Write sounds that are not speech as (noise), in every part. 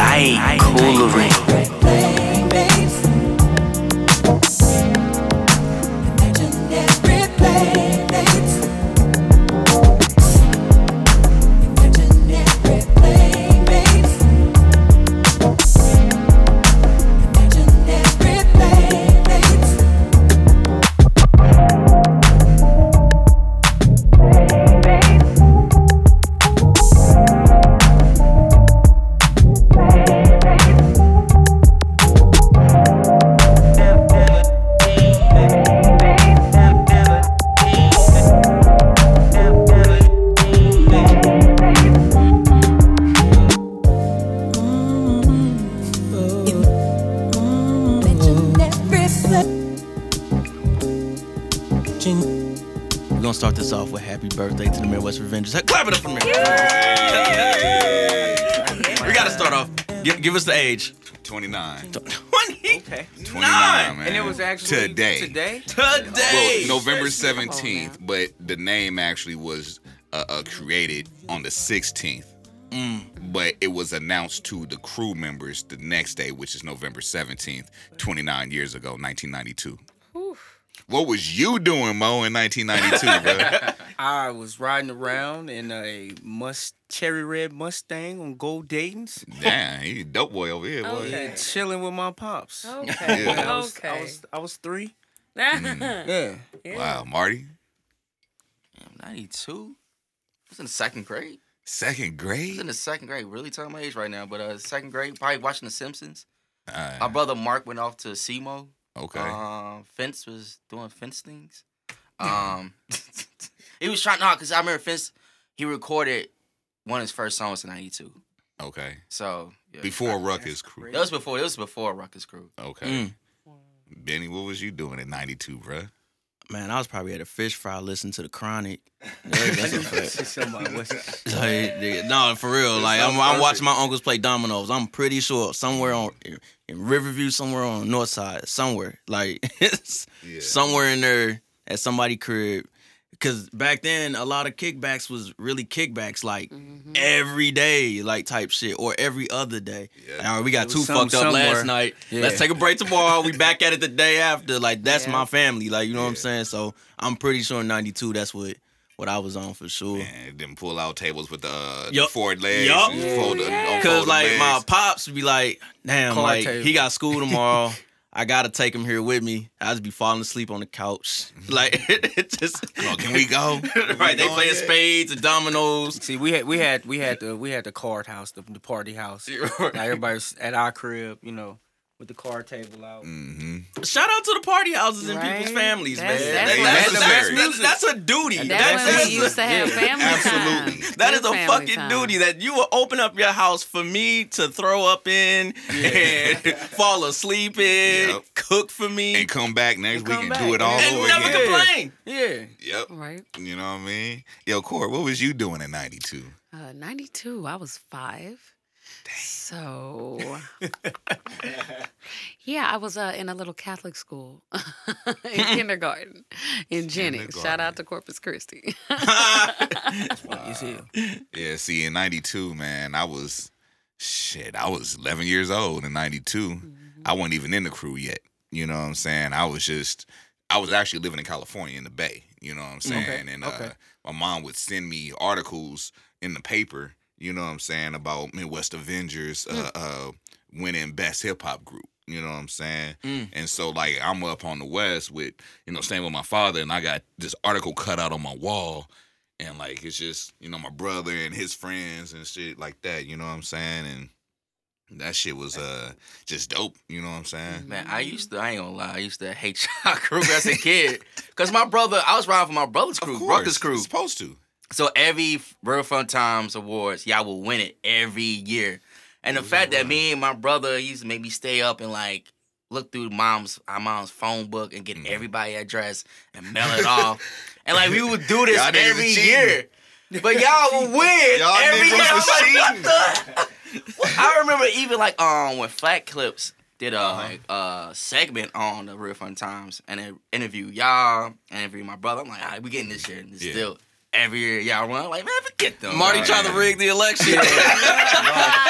Light coolery. Age. 29. (laughs) 20. Okay. 29, man. And it was actually today. Today. Today. Well, November Come on 17th, but the name actually was uh, uh, created on the 16th. Mm. But it was announced to the crew members the next day, which is November 17th, 29 years ago, 1992. What was you doing, Mo, in 1992, bro? (laughs) I was riding around in a must cherry red Mustang on Gold Dayton's. Damn, he a dope boy over here, boy. Okay. Yeah, chilling with my pops. Okay. Yeah. I was, I was, I was three. (laughs) yeah. Yeah. Wow, Marty, Damn, 92? I was in the second grade. second I was grade? in the second grade. Really telling my age right now, but uh, second grade, probably watching The Simpsons. Uh, My brother Mark went off to SEMO. Okay. Um, Fence was doing fence things. (laughs) Um, (laughs) he was trying no, because I remember Fence. He recorded one of his first songs in '92. okay. So yeah. Before Ruckus Crew. That was before. It was before Ruckus Crew. Okay. Mm. Benny, what was you doing in 92, bro? Man, I was probably at a fish fry listening to the Chronic. (laughs) That's a fact. (laughs) Like, no, for real. Like, I'm, I'm watching my uncles play dominoes. I'm pretty sure somewhere on in Riverview, somewhere on the north side, somewhere. Like, (laughs) Yeah. somewhere in there at somebody crib. Because back then, a lot of kickbacks was really kickbacks, like every day, like type shit, or every other day. Yeah. All right, we got It too fucked some- up last night. Yeah. Let's take a break tomorrow. we back at it the day after. Like that's Yeah. my family. Like you know what I'm saying. So I'm pretty sure in '92 that's what what I was on for sure. Man, them pull out tables with the, uh, the Yup. forward legs. Yup. and fold the- Yeah. unfold Cause the like my pops would be like, damn, Card like table. he got school tomorrow. (laughs) I gotta take him here with me. I just be falling asleep on the couch. Mm-hmm. Like (laughs) it just Oh, can we go? (laughs) right, they going playing spades and dominoes. See, we had we had we had the we had the card house, the, the party house. (laughs) Like everybody's at our crib, you know, with the card table out. Mm-hmm. Shout out to the party houses in Right. people's families, That's- man. that's that's, That's that's, that's, that's a duty. That's That's, when that's we used to have yeah, family absolutely. time. That Good is a fucking time. duty that you will open up your house for me to throw up in and (laughs) fall asleep in, Yep. cook for me, And come back next And week and back. do it all and over never again. complain. Yeah. Yep. Right. You know what I mean? Yo, Court, what was you doing in 92? Uh, 92, I was five. So, (laughs) yeah, I was uh, in a little Catholic school (laughs) in kindergarten in Jennings. Shout out to Corpus Christi. (laughs) You Yeah, see, in 92, man, I was, shit, I was 11 years old in 92. I wasn't even in the crew yet. You know what I'm saying? I was just, I was actually living in California in the Bay. You know what I'm saying? And uh, okay. my mom would send me articles in the paper, you know what I'm saying, about Midwest Avengers uh, uh, winning Best Hip Hop Group. You know what I'm saying? Mm. And so, like, I'm up on the West with, you know, staying with my father, and I got this article cut out on my wall. And, like, it's just, you know, my brother and his friends and shit like that. You know what I'm saying? And that shit was uh just dope. You know what I'm saying? Man, I used to, I ain't gonna lie, I used to hate (laughs) y'all crew as a kid. Cause my brother, I was riding for my brother's crew, Ruckus crew. supposed to. So every Riverfront Times Awards, y'all will win it every year. And the fact that me and my brother used to make me stay up and like look through mom's our mom's phone book and get Mm. everybody address and mail it (laughs) off. And like we would do this every year. But y'all (laughs) would win Y'all every year. I'm like? (laughs) I remember even like um when Flat Clips did a Uh-huh. like, uh segment on the Riverfront Times and they interview y'all, and interview my brother. I'm like, all right, we getting this shit. This Yeah. deal. Every year y'all run. I'm like, man, forget them. Marty man. tried to rig the election. (laughs)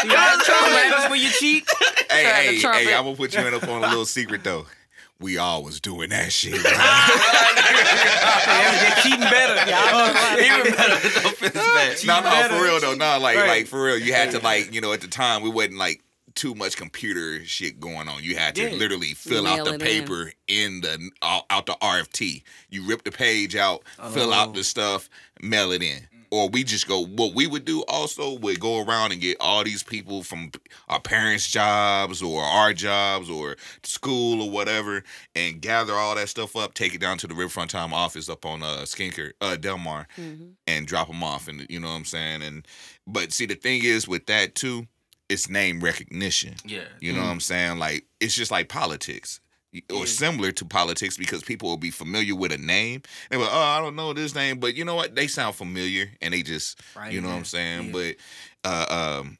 You got trumpet when you cheat. (laughs) Hey, hey, trumpet. hey, I'm gonna put you in up on a little secret though. We all was doing that shit. (laughs) bro. They're cheating better. Oh, even better. Don't feel bad. no, no, for real though. No, like, Right. like for real. You had to like, you know, at the time we wasn't like too much computer shit going on. You had to Yeah. literally fill out the it in. paper in, the out out the RFT. You rip the page out, fill out Oh. the stuff, mail it in. Or we just go. What we would do also would go around and get all these people from our parents' jobs or our jobs or school or whatever, and gather all that stuff up, take it down to the Riverfront Time office up on uh Skinker, uh Delmar, Mhm. and drop them off and you know what I'm saying and but see the thing is with that too it's name recognition. Yeah. you know what I'm saying? Like it's just like politics. Or similar to politics because people will be familiar with a name. They go oh I don't know this name but you know what? They sound familiar and they just Right, you know what. I'm saying? Yeah. but uh um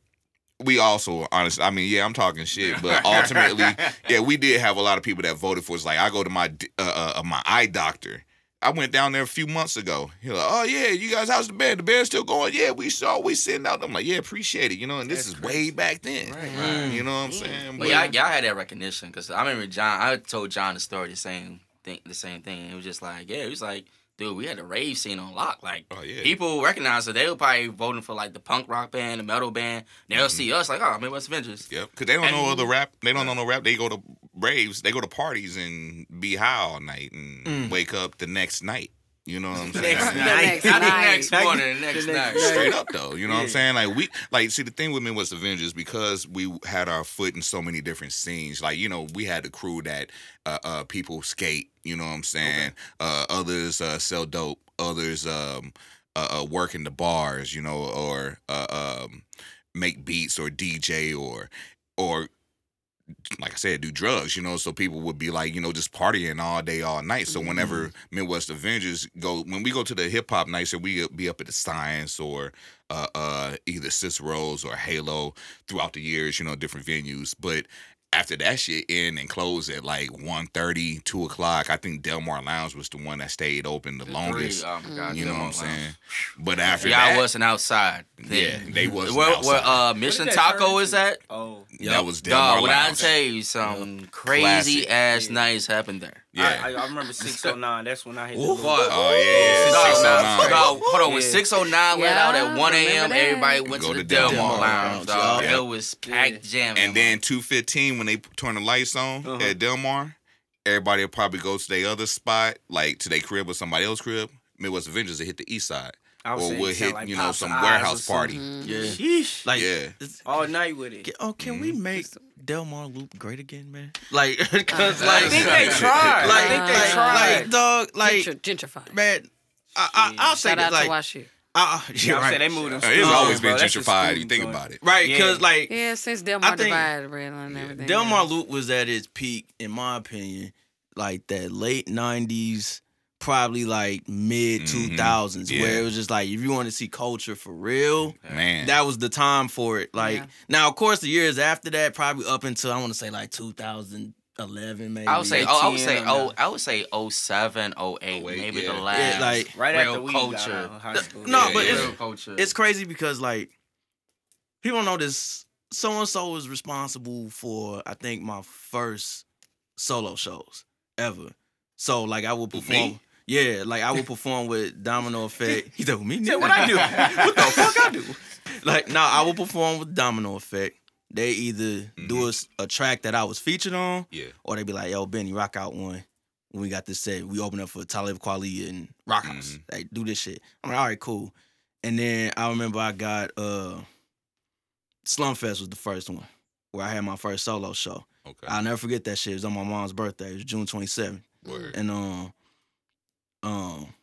we also honestly I mean yeah I'm talking shit but (laughs) ultimately yeah we did have a lot of people that voted for us. Like I go to my uh, uh my eye doctor I went down there a few months ago. He like, oh yeah, you guys, how's the band? The band's still going? Yeah, we saw we sitting out. I'm like, yeah, appreciate it. You know, and this That's is way back then. Right, mm. right. You know what I'm saying? But y'all, y'all had that recognition because I remember John. I told John the story, the same thing, the same thing. It was just like, yeah, it was like, dude, we had the rave scene on lock. Like, Oh, yeah. people recognize it. They were probably voting for like the punk rock band, the metal band. They'll mm-hmm. see us like, oh, Midwest Avengers. Yep, because they don't know And- other rap. They don't know no rap. They go to raves. They go to parties and be high all night and Mm. wake up the next night. You know what I'm (laughs) saying? Next The night, next not the next morning, the next The night. next Straight up though, you know what I'm saying? Like we like see the thing with me was Avengers because we had our foot in so many different scenes. Like you know we had the crew that uh, uh people skate. You know what I'm saying? Uh, others uh, sell dope. Others um uh, uh, work in the bars. You know or uh, um make beats or DJ or or like I said, do drugs, you know, so people would be like, you know, just partying all day, all night. So whenever Midwest Avengers go, when we go to the hip hop nights, and we be up at the Science or uh, uh, either Cicero's or Halo throughout the years, you know, different venues. But after that shit in and closed at like 1.30, 2 o'clock, I think Delmar Lounge was the one that stayed open the, longest. Three, oh God, you know what I'm saying? But after Y'all that, wasn't outside. yeah, they wasn't Where, outside. where uh, Mission Taco is into? at? Oh, that was Delmar Dog, when I Lounge. tell you some crazy Classic. ass Yeah. nights happened there. Yeah. I, I, I remember 609. That's when I hit the Ooh. loop. Oh yeah, Dog, 609. dog, hold on. When Yeah. 609 let out at 1 a.m., remember that. everybody went Go to to the Delmar Delmar Lounge, Lounge, dog. yeah. It was packed jamming. And then two fifteen when they turn the lights on Uh-huh. at Delmar, everybody will probably go to their other spot, like to their crib or somebody else's crib. Midwest Avengers will hit the east side, I was or we'll hit like you know some Eyes or warehouse something. party. Yeah. Sheesh. Like, Yeah. all night with it. Oh, can we Mm-hmm. make Delmar Loop great again, man? Like, (laughs) cause like, I think they (laughs) tried. Like, I think they like, tried. like, dog, like, Gentr- gentrified. man, I, I, I'll say that, like, to WashU. (laughs) I, I, Yeah, you're I'm saying right, they moved them. Uh, It's always bro. been That's gentrified. You think about it. right? Yeah. Because like, Yeah, since Delmar think- divided, Red and everything. Delmar yeah. Loop was at its peak, in my opinion, like that late '90s, probably like mid Mhm. 2000s, Yeah. where it was just like if you want to see culture for real, Man, that was the time for it. Like Yeah. now, of course, the years after that, probably up until I want to say like 2011, maybe. I would say, oh, I would say, or oh. I would say 07, 08, 08, maybe yeah. the last. like, Right real after we culture. got out of high school. No, Yeah, but yeah. it's real it's crazy because like people know this. So and so was responsible for I think my first solo shows ever. So like I would perform. me? Yeah, like I would perform with Domino Effect. (laughs) He told me, nigga, what I do? what the fuck I do? (laughs) Like, no, I would perform with Domino Effect. They either do a track that I was featured on, yeah. or they be like, "Yo, Benny, rock out one." When we got this set, we open up for Talib Kweli and Rock House. Mhm. Like, do this shit. I'm like, all right, cool. And then I remember I got uh Slumfest was the first one where I had my first solo show. Okay. I'll never forget that shit. It was on my mom's birthday. It was June 27th. Word. And um um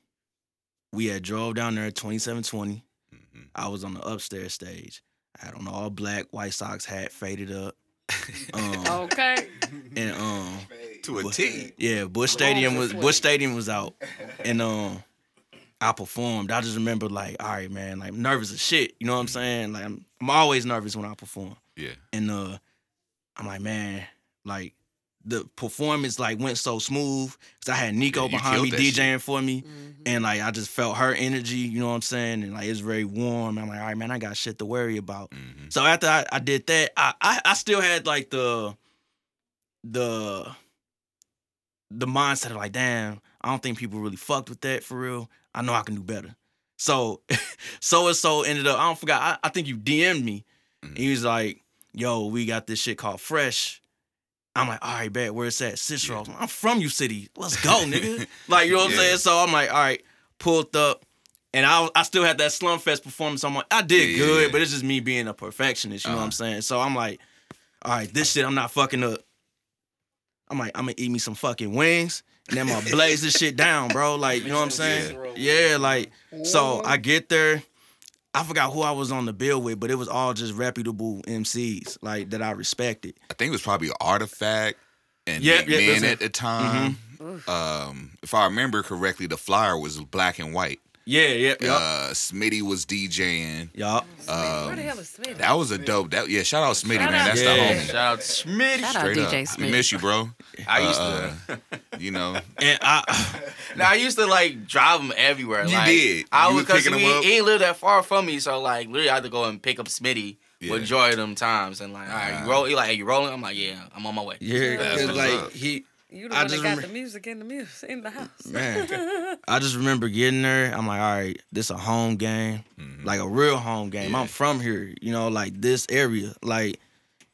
we had drove down there at 2720. Mhm. I was on the upstairs stage. I had on all black White Sox hat, faded up. (laughs) Um, Okay. and um To a Bu- T. Yeah, Bush Stadium was Bush Stadium was out, and um, I performed. I just remember like, all right, man, like nervous as shit. You know what I'm saying? Like I'm, I'm always nervous when I perform, Yeah. and uh, I'm like, man, like the performance like went so smooth because I had Nico Yeah, behind me killed that DJing for me, Mhm. and like I just felt her energy. You know what I'm saying? And like it's very warm. I'm like, all right, man, I got shit to worry about. Mhm. So after I, I did that, I, I I still had like the the the mindset of like, damn, I don't think people really fucked with that for real. I know I can do better. So (laughs) so and so ended up. I don't forgot. I, I think you DM'd me. And he was like, yo, we got this shit called Fresh. I'm like, all right, bet, where it's at? Cicero. I'm from you city. Let's go, (laughs) nigga. like, you know what I'm saying? So I'm like, all right, pulled up. And I I still had that Slum Fest performance. I'm like, I did Yeah, yeah, good, yeah. but it's just me being a perfectionist, you know what I'm Uh-huh. saying? So I'm like, all right, this shit I'm not fucking up. I'm like, I'm gonna eat me some fucking wings and then I'm gonna blaze this shit down, bro. Like, you know what I'm (laughs) saying? Yeah, like, so I get there. I forgot who I was on the bill with, but it was all just reputable MCs, like that I respected. I think it was probably Artifact and Yeah, Nick yeah, Men at the time. Oof. Um, if I remember correctly, the flyer was black and white. Yeah, yeah, yeah. Uh, Smitty was DJing. Yup. Where Um, the hell is Smitty? That was a dope. That yeah, shout out Smitty, Shout man. out That's Yeah. the homie. Shout out to Schmidt. Shout out Straight DJ up. Smith. I miss you, bro. I used Uh, to. You know, And I (laughs) Now I used to like drive him everywhere. You like, did. I You was was because picking he, him up? he ain't live that far from me, so like literally I had to go and pick up Smitty. Yeah. With joy them times and like, all right, you roll. He like, hey, you rolling? I'm like, yeah, I'm on my way. yeah, That's 'cause, what's like up. he You the I one that just got remember- the music in the music in the house. Man. (laughs) I just remember getting there. I'm like, all right, this a home game, Mhm. like a real home game. Yeah. I'm from here, you know, like this area, like,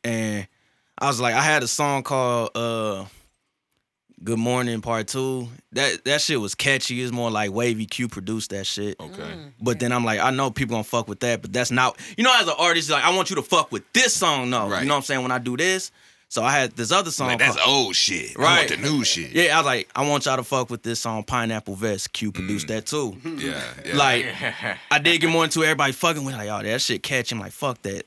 and I was like, I had a song called uh, "Good Morning" Part Two. That that shit was catchy. It's more like Wavy Q produced that shit. okay. Mm. But then I'm like, I know people gonna fuck with that, but that's not. You know, as an artist, like I want you to fuck with this song, though. Right. You know what I'm saying? When I do this, so I had this other song. Like that's called- old shit. I Right. want the new shit. yeah, I was like, I want y'all to fuck with this song, Pineapple Vest. Q produced that too. (laughs) Yeah. yeah. Like, (laughs) I did get more into everybody fucking with like, oh, that shit catchy. I'm like, fuck that.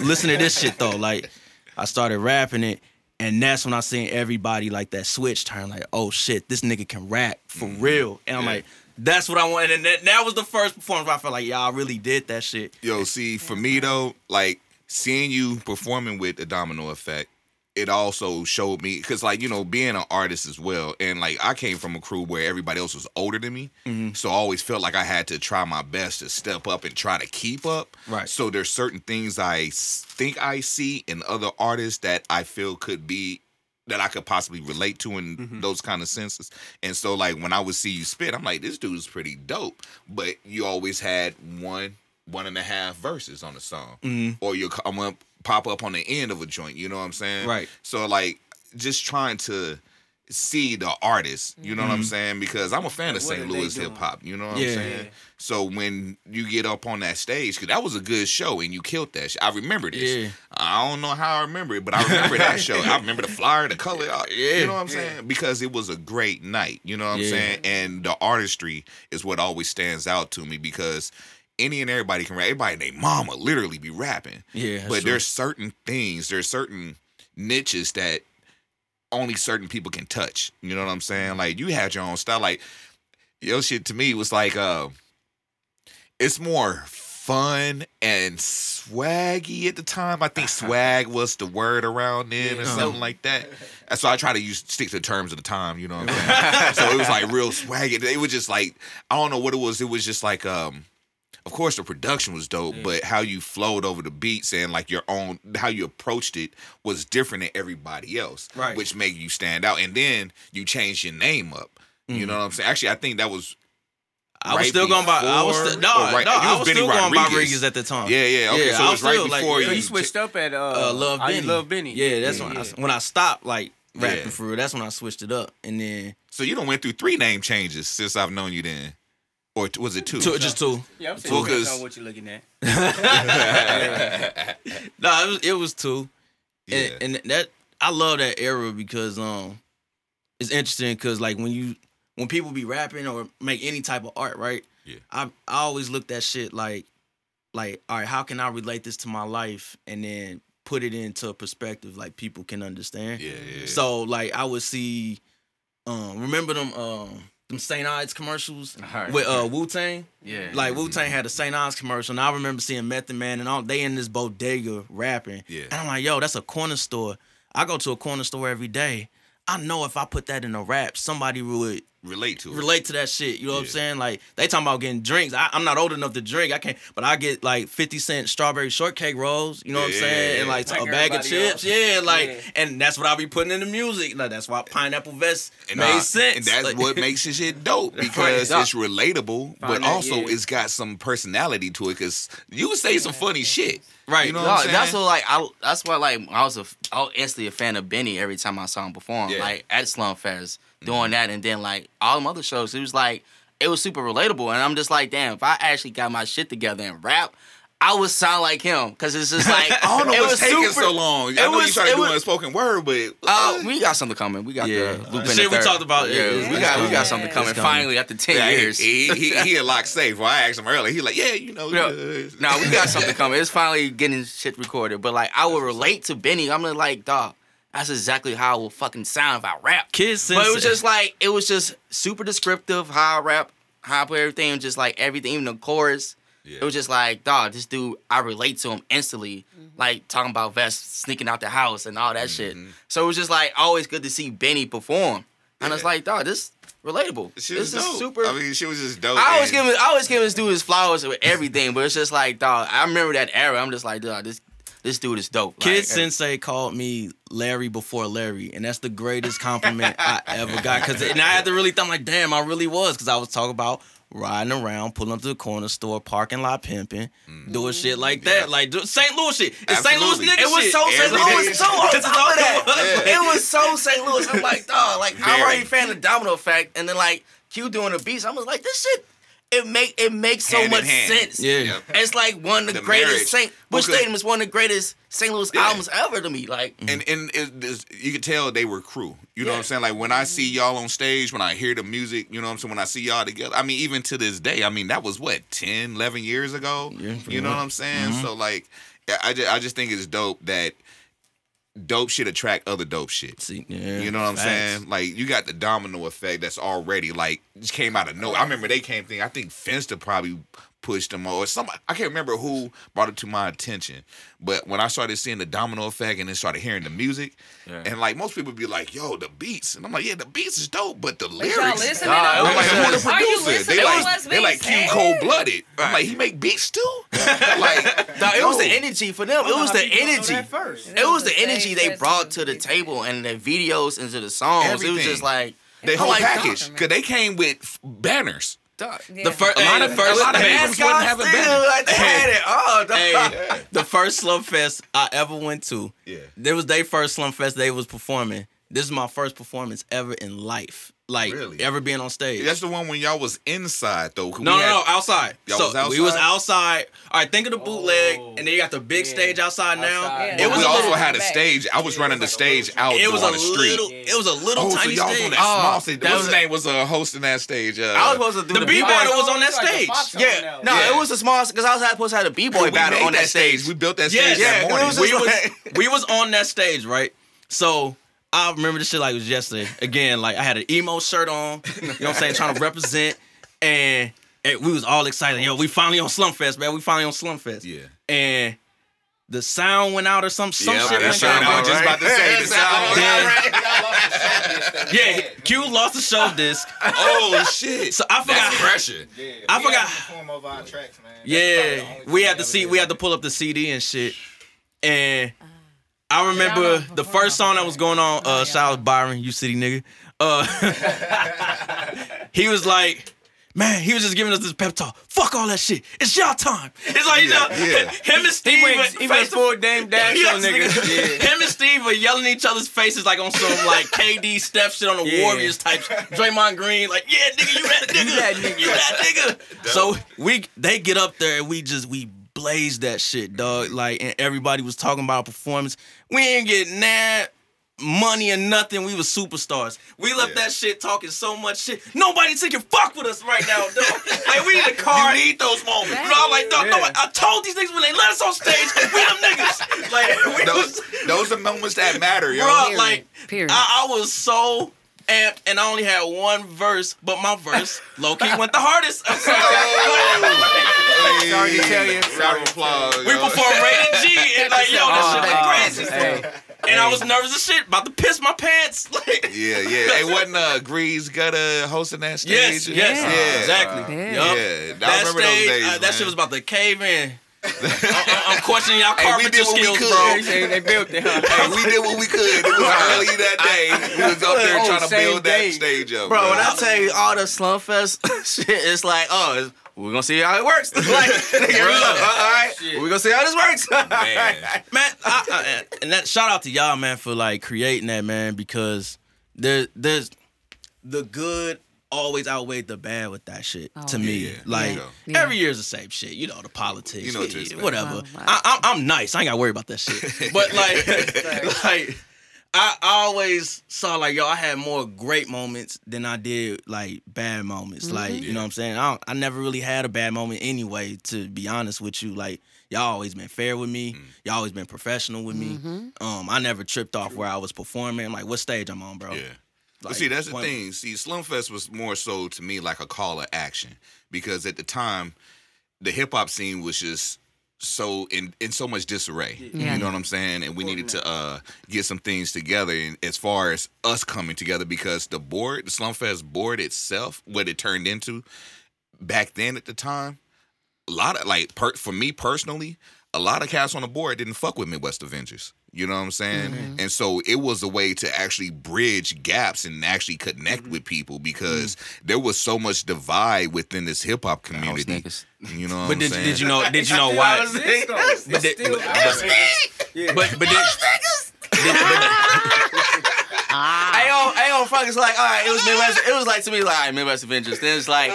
Listen to this shit though. Like, I started rapping it, and that's when I seen everybody like that switch turn. Like, oh shit, this nigga can rap for real. And I'm Mm-hmm. Yeah. like, that's what I wanted. And that, that was the first performance where I felt like y'all really did that shit. Yo, see, for me though, like seeing you performing with the Domino Effect, it also showed me because, like, you know, being an artist as well, and like I came from a crew where everybody else was older than me, Mhm. so I always felt like I had to try my best to step up and try to keep up. Right. So there's certain things i think I see in other artists that I feel could be that I could possibly relate to in Mm-hmm. those kind of senses. And so like when I would see you spit, I'm like, this dude's pretty dope. But you always had one, one and a half verses on the song. Mhm. Or you'll come up pop up on the end of a joint, you know what I'm saying? Right. So like just trying to see the artist, you know what I'm saying? Because I'm a fan of What St. Louis hip hop, you know what Yeah. I'm saying? So when you get up on that stage, because that was a good show and you killed that shit. I remember this. Yeah. I don't know how I remember it, but I remember that show. I remember the flyer, the color. uh, Yeah. You know what I'm saying? Because it was a great night. You know what I'm saying? And the artistry is what always stands out to me because any and everybody can rap. Everybody and their mama literally be rapping. Yeah. but true. there's certain things, there's certain niches that only certain people can touch. You know what I'm saying? Like you had your own style. Like your shit to me was like uh it's more fun and swaggy at the time. I think (laughs) swag was the word around then or something like that. (laughs) That's why I try to use stick to the terms of the time, you know what I'm saying? (laughs) so it was like real swaggy. It was just like I don't know what it was. It was just like um of course the production was dope, but how you flowed over the beats and like your own how you approached it was different than everybody else. Right. Which made you stand out. And then you changed your name up. You know what I'm saying? Actually, I think that was I was right still going by. I was before no, right- no, it I was was Benny still going by Rodriguez. Rodriguez at the time. Yeah, yeah. Okay, Yeah, so I it was was right still, like, before yeah, So you you switched up at uh, uh, Love I Benny. Love Benny. Yeah, that's when I when I stopped like rapping Yeah. for real. That's when I switched it up, and then So you don't went through three name changes since I've known you then, or t- was it two? two, just two. Yeah, I'm Well, saying 'cause- on what you're looking at. (laughs) (laughs) No, it was it was two, yeah. and, and that I love that era because um, it's interesting because like when you when people be rapping or make any type of art, right? Yeah. I I always look that shit like like all right, how can I relate this to my life and then put it into a perspective like people can understand. yeah, yeah. So like I would see, um, remember them um them St. Ides commercials with uh Wu Tang. Yeah. Like Wu Tang had a St. Ides commercial, and I remember seeing Method Man and all they in this bodega rapping. Yeah. And I'm like, yo, that's a corner store. I go to a corner store every day. I know if I put that in a rap, somebody would relate to it. relate to that shit. You know what I'm saying? Like they talking about getting drinks. I, I'm not old enough to drink. I can't, but I get like 50 cent strawberry shortcake rolls. You know what I'm saying? yeah, And like, Like a bag of chips. else. Yeah, like, Yeah. and that's what I be putting in the music. Like that's why pineapple vest And made nah, sense. And that's Like- what (laughs) makes this shit dope because Right. it's relatable, but Find that, also yeah. it's got some personality to it. Because you say some funny shit, Right. You know No, that's what like I. That's why like I was a, I was instantly a fan of Benny every time I saw him perform. Yeah. Mm-hmm. Like at Slum Fest, doing that, and then like all them other shows. It was like it was super relatable, and I'm just like, damn, if I actually got my shit together and rap, I would sound like him because it's just like (laughs) I don't know it what's was taking super- so long. I it know you was- started it doing was- a spoken word, but Uh, we got something coming. We got Yeah. the The loop in shit the we talked about Yeah, is- we is got we got something coming. coming. Finally, after ten yeah, years. he, he, he a lock (laughs) safe. Well, I asked him earlier. He like, yeah, you know, Yeah. uh, No, we got something (laughs) coming. It's finally getting shit recorded. But like, I would relate to Benny. I'm like, dog, that's exactly how I will fucking sound if I rap. Kids But it was just like, it was just super descriptive how I rap, how I play everything, just like everything, even the chorus. Yeah. It was just like, dog, this dude, I relate to him instantly. Like talking about Vest sneaking out the house and all that shit. Mm-hmm. So it was just like always good to see Benny perform. And it's like, dog, this relatable. She this was is dope. super. I mean, she was just dope. I always and- give him, I always give this dude his flowers with everything, but it's just like, dog. I remember that era. I'm just like, dog, this this dude is dope. Kid Like, Sensei called me Larry before Larry, and that's the greatest compliment I ever got. Cause and I had to really think, I'm like, damn, I really was, because I was talking about riding around, pulling up to the corner store, parking lot pimping, mm. doing shit like that, like do, St. Louis shit. It's St. Louis Absolutely. nigga It was so St. Louis day. too. (laughs) On top of that, it was. it was so St. Louis. I'm like, dog, like I'm already a fan of Domino Effect, and then like Q doing the beats. I was like, this shit. It make it makes so Hand much hand. sense. Yeah. Yep. It's like one of the, The greatest marriage. Saint Bush Because- Stadium is one of the greatest St. Louis Yeah. albums ever to me. Like and and it, this, you could tell they were crew. You know what I'm saying? Like when I see y'all on stage, when I hear the music, you know what I'm saying? When I see y'all together, I mean, even to this day, I mean, that was what 10, 11 years ago. Yeah, you know much. what I'm saying? Mhm. So like, I just I just think it's dope that dope shit attract other dope shit. See, yeah, You know what I'm facts. saying? Like you got the domino effect that's already like just came out of nowhere. I remember they came thing. I think Finster probably pushed them or somebody. I can't remember who brought it to my attention. But when I started seeing the domino effect and then started hearing the music, and like most people be like, "Yo, the beats," and I'm like, "Yeah, the beats is dope, but the lyrics." y'all listening Nah, to I'm like, Are who you the producer? They like they like Q cold blooded. I'm like, he make beats too. (laughs) like, dog, it was the energy for them. It was the energy. first. It was the the energy they brought to the table and the videos into the songs. It was just like The whole like, package because they came with f- banners. Dog. Yeah. The first, A lot of- first, a lot of hey, bands wouldn't have a still, banner. like, they had it all, dog. hey, the first Slum Fest I ever went to. Yeah. There was their first Slum Fest they was performing. This is my first performance ever in life. Like Really? ever being on stage. That's the one when y'all was inside though. No, we no, had- no, outside. Y'all so was we was outside? outside. All right, think of the bootleg, Oh, and then you got the big yeah. stage outside now. Outside. Yeah. It was we a also little, had a back. stage. I was Yeah, running it the was like a stage out it was a on the street. little, it was a little Oh, so tiny y'all stage. on that Oh, small stage. that What's was his a- name was uh, hosting that stage? Uh, I was supposed to do The the, B-boy B-boy. that was on that It's like a stage. Yeah, no, it was a small because I was supposed to have a b-boy battle on that stage. We built that stage yeah, that it morning. we was (laughs) we was on that stage, right? So I remember this shit like it was yesterday. Again, like I had an emo shirt on, you know what I'm saying, trying (laughs) to represent, and, and we was all excited. Yo, we finally on Slumfest, man. We finally on Slumfest. Yeah. And the sound went out or some some Yep, shit that went sound down. I was just about to say, the (laughs) sound (laughs) Then- Yeah, Q lost the show disc. Oh shit! So I forgot. That's pressure. Yeah, I forgot- had to perform over our tracks, man. That's Yeah, we time had to see. We had to pull up the CD and shit. And uh-huh. I remember Y'all the first song that was going on. Uh, yeah. shout out Byron, you city nigga. Uh, (laughs) he was like. Man, he was just giving us this pep talk. Fuck all that shit. It's y'all time. It's like, you know, yeah. (laughs) him and Steve. He went, were he went full Dame Dash (laughs) Yes, on niggas. Yeah. Him and Steve were yelling in each other's faces like on some like KD Steph shit on the Yeah. Warriors type. Draymond Green, like, yeah, nigga, you that nigga. You that nigga. You that nigga. So we they get up there and we just we blaze that shit, dog. Like, and everybody was talking about our performance. We ain't getting that money or nothing. We was superstars. We left Yeah. that shit talking so much shit. Nobody taking fuck with us right now, dog. like we need a car. You need those moments. You know, I'm like, dog, Yeah. no, I told these niggas when they let us on stage, we them niggas. Like, we Those, was, those are moments that matter, yo. bro, like, Period. I, I was so amped, and I only had one verse, but my verse, low key, went the hardest. I'm sorry. Hey, Sorry to tell you. Round of applause. we yo. performed Rated G, and like, yo, Oh, that shit thank crazy. Hey, and I was nervous as shit, about to piss my pants. (laughs) Like, Yeah, yeah. It wasn't uh, Grease Gutter hosting that stage. yes, yes, yeah, exactly. Yeah. Yup. Yeah, I That remember stage, those days. uh, man. that shit was about to cave in. I- (laughs) I'm questioning y'all Hey, we carpenter did what we skills, could. bro. They they built it. Huh? (laughs) Hey, we did what we could. It was early that day. We was up there Oh, trying to build day. that stage up, Bro, bro. when I tell you all the Slumfest (laughs) shit, it's like, oh, it's- we're gonna see how it works. like, nigga, we like, all right, we're gonna see how this works. Man. man, I, I, and that shout out to y'all, man, for like creating that, man, because there, there's the good always outweighed the bad with that shit. Oh, to me, yeah. like Yeah. Yeah. every year's the same shit. You know the politics, You know what yeah, whatever. Wow, wow. I, I'm, I'm nice. I ain't got to worry about that shit. (laughs) But like, (laughs) like. I always saw like yo, I had more great moments than I did like bad moments. Mm-hmm. Like you know what I'm saying. I don't, I never really had a bad moment anyway. To be honest with you, like y'all always been fair with me. Y'all always been professional with me. Mm-hmm. Um, I never tripped off where I was performing. like, what stage I'm on, bro? Yeah. But Like, see, that's the point- thing. See, Slumfest was more so to me like a call to action because at the time, the hip hop scene was just so in in so much disarray. Yeah. You know what I'm saying? And we needed to uh get some things together and as far as us coming together because the board, the Slumfest board itself, what it turned into back then at the time, a lot of like per, for me personally, a lot of cats on the board didn't fuck with Midwest Avengers. You know what I'm saying? Mm-hmm. And so it was a way to actually bridge gaps and actually connect with people because there was so much divide within this hip hop community. You know (laughs) what But I'm did, saying? did you know? Did you know why? exists, though. But It's but- But but did, did- Ah. I don't, I don't fuck. It's like, all right, it was Midwest. It was like to me, like, all right, Midwest Avengers. Then it's like,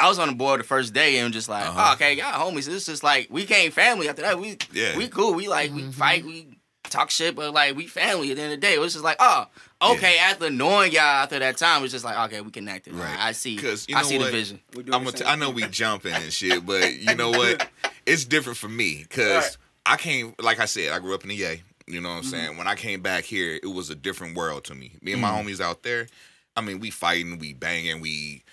I was on the board the first day and just like, Uh-huh. oh, okay, y'all homies. It's just like we came family after that. We, Yeah. we cool. We like, we fight. We talk shit, but like we family. At the end of the day, it was just like, oh, okay. After knowing y'all after that time, it's just like, okay, we connected. Right. I see. 'Cause you I see what? the vision. I'm the t- I know thing. we jumping and shit, but you know what? (laughs) It's different for me because I came, like I said, I grew up in the Yay. You know what I'm Mm-hmm. saying? When I came back here, it was a different world to me. Me and my Mm. homies out there, I mean, we fighting, we banging, we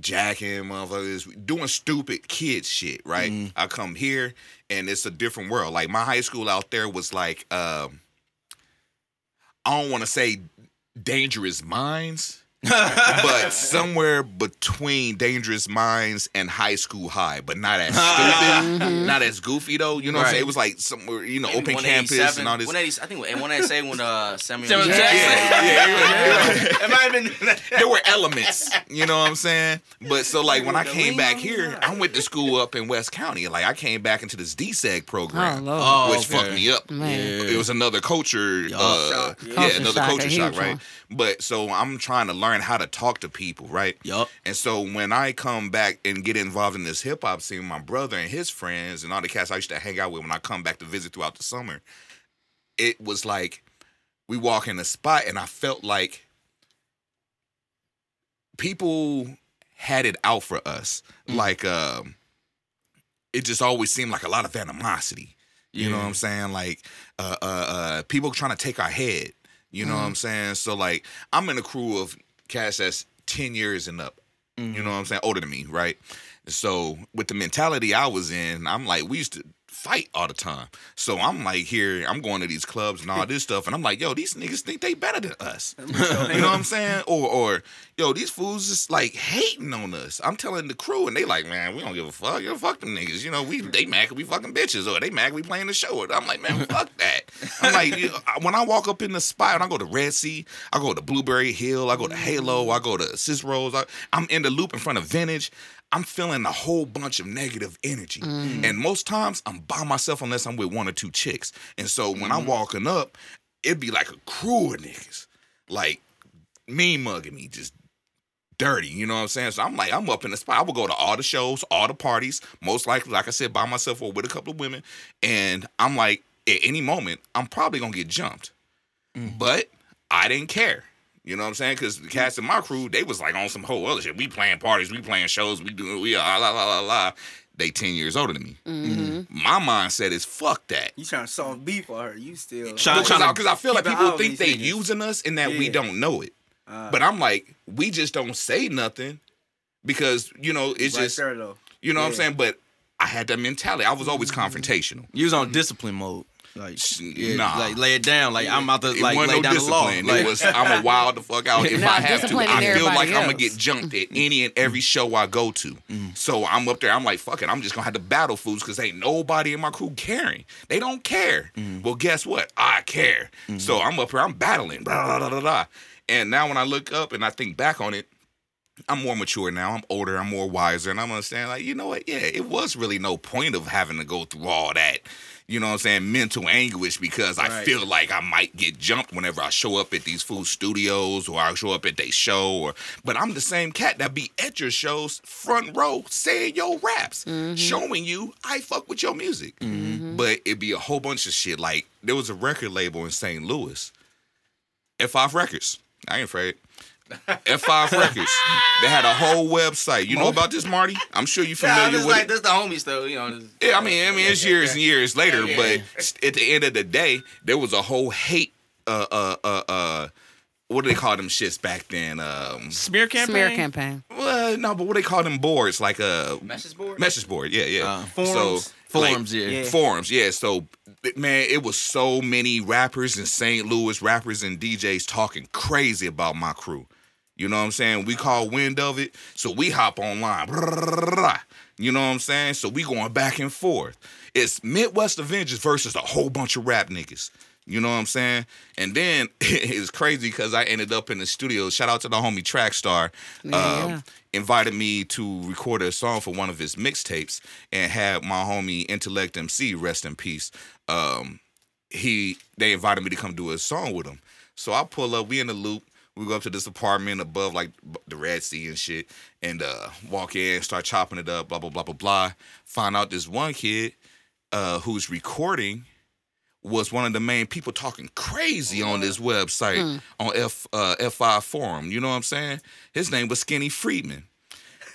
jacking motherfuckers, doing stupid kid shit, right? Mm. I come here and it's a different world. Like my high school out there was like, um, I don't want to say dangerous minds but somewhere between Dangerous Minds and High School High, but not as (laughs) stupid, not as goofy though. You know what I'm saying? It was like somewhere, you know, open campus and all this. 187 I think 187 when uh Samuel Samuel Jackson. Jackson. Yeah, yeah, (laughs) It might have been. there were elements, you know what I'm saying? But so like when I came back here, I went to school up in West County. Like I came back into this DSEG program. Oh, Oh, which okay. fucked me up. Man. It was another culture, uh, Shock. yeah, another shock, culture shock, right? one. But so I'm trying to learn how to talk to people, right? Yup. And so when I come back and get involved in this hip hop scene, my brother and his friends and all the cats I used to hang out with when I come back to visit throughout the summer, it was like we walk in a spot and I felt like people had it out for us. Like um it just always seemed like a lot of animosity. You know what I'm saying? Like uh uh uh people trying to take our head. You know what I'm saying? So like I'm in a crew of cats that's 10 years and up. You know mm-hmm. what I'm saying? Older than me, right? So with the mentality I was in, I'm like, we used to fight all the time. So I'm like here, I'm going to these clubs and all this stuff, and I'm like, yo, these niggas think they better than us. (laughs) you know what I'm saying? Or or yo, these fools just like hating on us. I'm telling the crew, and they like, man, we don't give a fuck. Yo, fuck them niggas. You know, we they mad we fucking bitches, or they mad we playing the show. I'm like, man, fuck that. I'm like, you know, when I walk up in the spot, and I go to Red Sea, I go to Blueberry Hill, I go to Halo, I go to Cicero's, I, I'm in the loop in front of Vintage. I'm feeling a whole bunch of negative energy. Mm. And most times I'm by myself unless I'm with one or two chicks. And so when I'm mm-hmm. walking up, it'd be like a crew of niggas. Like mean mugging me, just dirty. You know what I'm saying? So I'm like, I'm up in the spot. I would go to all the shows, all the parties, most likely, like I said, by myself or with a couple of women. And I'm like, at any moment, I'm probably gonna get jumped. Mm-hmm. But I didn't care. You know what I'm saying? Because the cast in my crew, they was like on some whole other shit. We playing parties, we playing shows, we doing we ah, la la la la. They ten years older than me. Mm-hmm. My mindset is fuck that. You trying to solve beef for her? You still Trying- Because trying I, 'cause I feel like people think they niggas. using us and that we don't know it. Uh, But I'm like, we just don't say nothing because you know it's right just there though. you know what I'm saying. But I had that mentality. I was always confrontational. You was on discipline mode. Like, Sh- yeah, nah. like lay it down. Like I'm about to It like wasn't lay no down the law. Like, it was I'm a (laughs) wild the fuck out if Nah, I have to. I feel like everybody I'm gonna get jumped at mm-hmm. any and every show I go to. Mm-hmm. So I'm up there. I'm like, fuck it. I'm just gonna have to battle fools because ain't nobody in my crew caring. They don't care. Mm-hmm. Well, guess what? I care. So I'm up here. I'm battling. Blah, blah, blah, blah, blah. And now when I look up and I think back on it, I'm more mature now. I'm older. I'm more wiser, and I'm understanding. Like, you know what? Yeah, it was really no point of having to go through all that. You know what I'm saying? Mental anguish because I Right. feel like I might get jumped whenever I show up at these food studios or I show up at their show. Or but I'm the same cat that be at your shows, front row, saying your raps, mm-hmm. showing you I fuck with your music. Mm-hmm. But it'd be a whole bunch of shit. Like there was a record label in St. Louis, F5 Records. I ain't afraid. F5 Records. They had a whole website. You know about this, Marty? I'm sure you're Nah, familiar it's with like it. this the homies though, you know. This, Yeah, I mean, I mean, it's years and years later, Yeah, but at the end of the day, there was a whole hate. Uh, uh, uh, uh, what do they call them shits back then? Um, smear campaign. Smear campaign. well, no, but what they call them boards? Like a message board. message board. Yeah, yeah. Uh, Forums. So Forums, like, yeah. Yeah. Forums, yeah. So man, it was so many rappers in St. Louis, rappers and DJs talking crazy about my crew. You know what I'm saying? We call wind of it, so we hop online. (laughs) You know what I'm saying? So we going back and forth. It's Midwest Avengers versus a whole bunch of rap niggas. You know what I'm saying? And then (laughs) it's crazy because I ended up in the studio. Shout out to the homie Trackstar. Yeah, um. Invited me to record a song for one of his mixtapes and had my homie Intellect MC, rest in peace. Um, he they invited me to come do a song with him. So I pull up, we in the loop. We go up to this apartment above like the Red Sea and shit, and uh, walk in, start chopping it up, blah blah blah blah blah. Find out this one kid uh, who's recording was one of the main people talking crazy on this website on F uh, F5 forum. You know what I'm saying? His name was Skinny Friedman.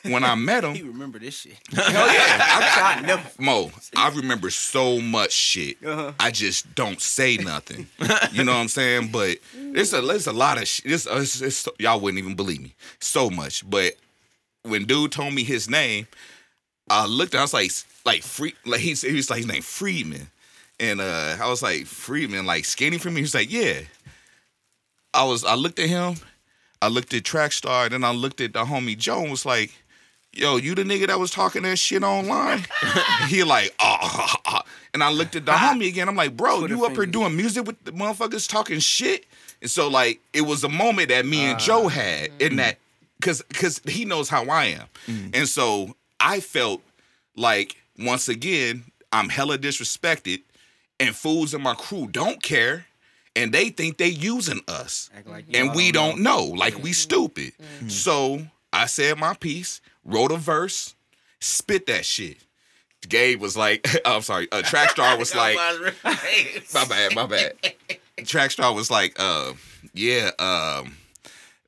When I met him, (laughs) He him, remember this shit. (laughs) hell yeah, (laughs) I, I never. Mo, I remember so much shit. Uh-huh. I just don't say nothing. you know what I'm saying? But it's a there's a lot of shit. It's, it's, it's, y'all wouldn't even believe me. So much. But when dude told me his name, I looked. At I was like, like free. Like he's he was like his name Friedman, and uh, I was like Friedman, like skinny for me. He was like, yeah. I was. I looked at him. I looked at Trackstar, then I looked at the homie Joe and was like, yo, you the nigga that was talking that shit online? (laughs) he like, ah, ah, ah, ah, and I looked at the homie again. I'm like, bro, Twitter you up here doing music with the motherfuckers talking shit? And so like, it was a moment that me and Joe had in that, cause cause he knows how I am, and so I felt like once again I'm hella disrespected, and fools in my crew don't care. And they think they using us like and we don't know, like we stupid. Mm-hmm. So I said my piece, wrote a verse, spit that shit. Gabe was like, (laughs) I'm sorry, uh, Trackstar was (laughs) like, (laughs) my bad, my bad. Trackstar was like, uh, yeah, um,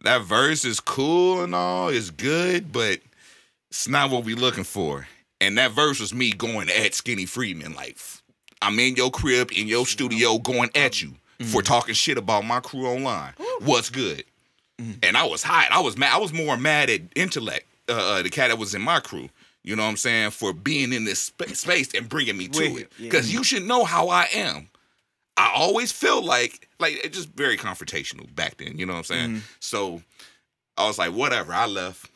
that verse is cool and all, it's good, but it's not what we looking for. And that verse was me going at Skinny Freeman, like, I'm in your crib, in your studio, going at you for talking shit about my crew online. What's good? And I was hot. I was mad. I was more mad at Intellect, uh, uh, the cat that was in my crew. You know what I'm saying? For being in this sp- space and bringing me to With it. Because you should know how I am. I always feel like, like it's just very confrontational back then. You know what I'm saying? So I was like, whatever. I left.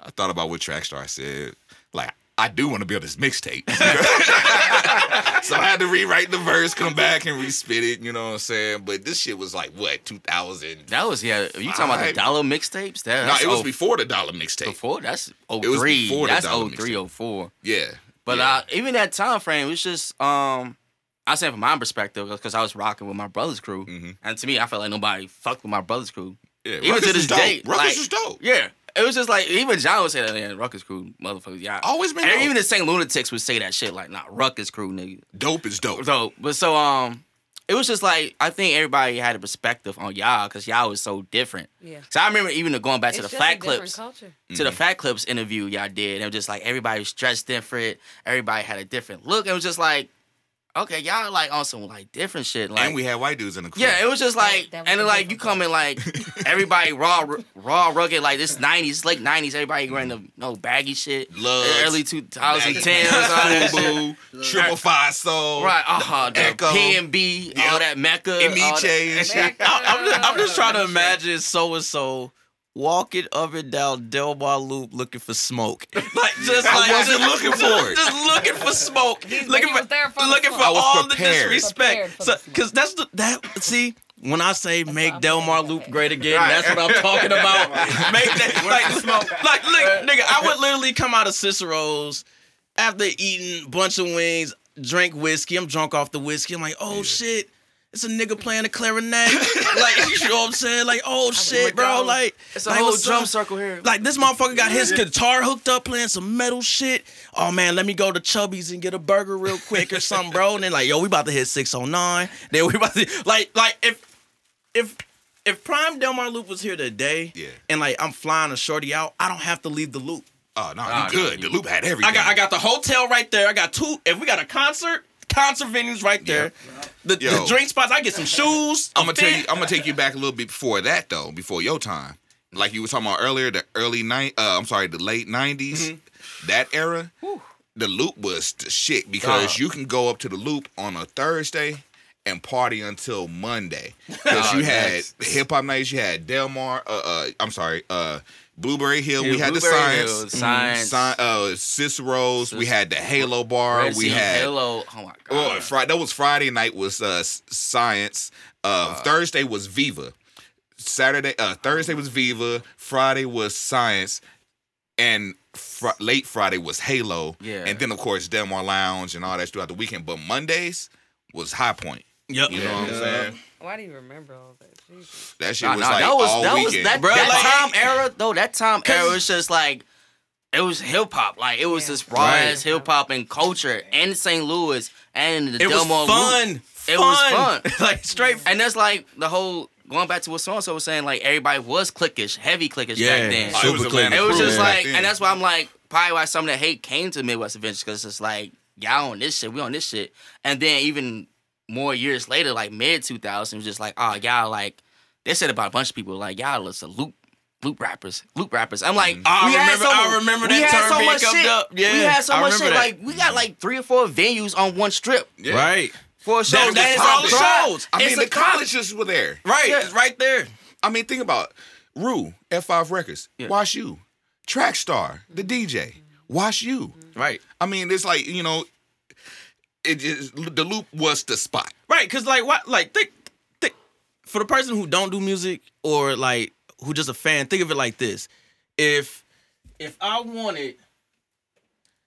I thought about what Trackstar said. Like, I do want to build this mixtape. (laughs) so I had to rewrite the verse, come back and respit it. You know what I'm saying? But this shit was like what 2000. That was yeah. You talking about the dollar mixtapes? That No, it was oh- before the dollar mixtape. before. That's 03. was before that's dollar 03, 04. Yeah, But yeah. uh, even that time frame was just um. I say from my perspective because I was rocking with my brother's crew, Mhm. and to me, I felt like nobody fucked with my brother's crew. yeah. even Ruckus to this is dope. day, Ruckus like- is dope. Yeah, it was just like even John would say that. Yeah, Ruckus crew, motherfuckers. Yeah, Always been and dope. even the Saint Lunatics would say that shit like, "Nah, Ruckus crew, nigga." Dope is dope. So, but so um, it was just like I think everybody had a perspective on y'all because y'all was so different. Yeah. So I remember even going back to the just Fat different Clips. culture. To the Fat Clips interview y'all did, and it was just like everybody was dressed different. Everybody had a different look. It was just like okay, y'all like on some like different shit. Like and we had white dudes in the crew. Yeah, it was just like, that was and then like you come in like (laughs) everybody raw, raw, rugged, like this '90s, late '90s, everybody wearing the no baggy shit, Lugz, early 2010s, all. Boo, triple five soul, Right, uh-huh, the Ecko. P and B, all that Mecca, all that- Emiche and shit. I, I'm just, I'm just trying to imagine so and so walking up and down Delmar Loop looking for smoke. (laughs) Like just I like wasn't just, looking just, for it. Just looking for smoke. He's- looking for there for the looking smoke. for I was all the disrespect. So the cause that's the that see when I say make Delmar saying. Loop great again, Right. that's what I'm talking about. (laughs) make that like, smoke like look, nigga, I would literally come out of Cicero's after eating a bunch of wings, drink whiskey. I'm drunk off the whiskey. I'm like, oh shit. It's a nigga playing a clarinet. like, (laughs) you know what I'm saying? Like, oh shit, bro. Like, It's a like, whole drum up? circle here. Like this motherfucker got his guitar hooked up playing some metal shit. Oh man, let me go to Chubby's and get a burger real quick or something, bro. And then like, yo, we about to hit 609. Then we about to like like if if if Prime Delmar Loop was here today, Yeah. and like I'm flying a shorty out, I don't have to leave the loop. Oh no, Nah, you good. nah, The loop had everything. I got I got the hotel right there. I got two. If we got a concert, concert venues right there. The, the Yo. drink spots. I get some shoes. I'm gonna tell you. I'm gonna take you back a little bit before that though. Before your time, like you were talking about earlier, the early night. Uh, I'm sorry, the late '90s. Mm-hmm. That era, the loop was the shit because you can go up to the loop on a Thursday and party until Monday because you had hip hop nights. You had Delmar. Uh, uh, I'm sorry. Uh, Blueberry Hill. we Yeah, had the Blueberry science. Hill, Science. Sci- uh, Cicero's. We had the Halo Bar. Red we Sea, had Halo. Oh my god! Oh. Friday. That was Friday night. Was uh, science. Uh, Thursday was Viva. Saturday. Uh, Thursday was Viva. Friday was science, and fr- late Friday was Halo. Yeah. And then of course Delmar Lounge and all that throughout the weekend. But Mondays was High Point. Yep. You know what I'm saying? Why do you remember all that? Jesus. That shit Nah, was nah, like that was all that was weekend. that, Bruh, that like- time era though. That time era was just like it was hip hop. Like it was Yeah. just raw Right. as hip hop and culture in St. Louis and the It was Delmar Loop. fun. It was fun. (laughs) like straight. And that's like the whole going back to what so and so was saying. Like everybody was cliquish, heavy cliquish Yeah. back then. Oh, it was Super Atlanta It was crew just back like, then. and that's why I'm like, probably why some of the hate came to Midwest Avengers because it's like y'all on this shit, we on this shit, and then even more years later, like mid 2000s, was just like, oh y'all like they said about a bunch of people like y'all listen loop. Loop rappers, loop rappers. I'm like, mm-hmm. I we had remember- so, I remember we that had term so being much shit. up. Yeah, we had so I much shit. that. Like we got like three or four venues on one strip Yeah. Right. for a show. That- that is a all the shows. I mean, the a crowd. colleges were there. Right. Yeah. It's right there. I mean, think about it. Rue, F5 Records, Yeah. WashU, Track Star, the DJ, Wash You. Right. I mean, it's like you know, it just the loop was the spot. Right. Cause like what like think think for the person who don't do music or like who just a fan, think of it like this. If if I wanted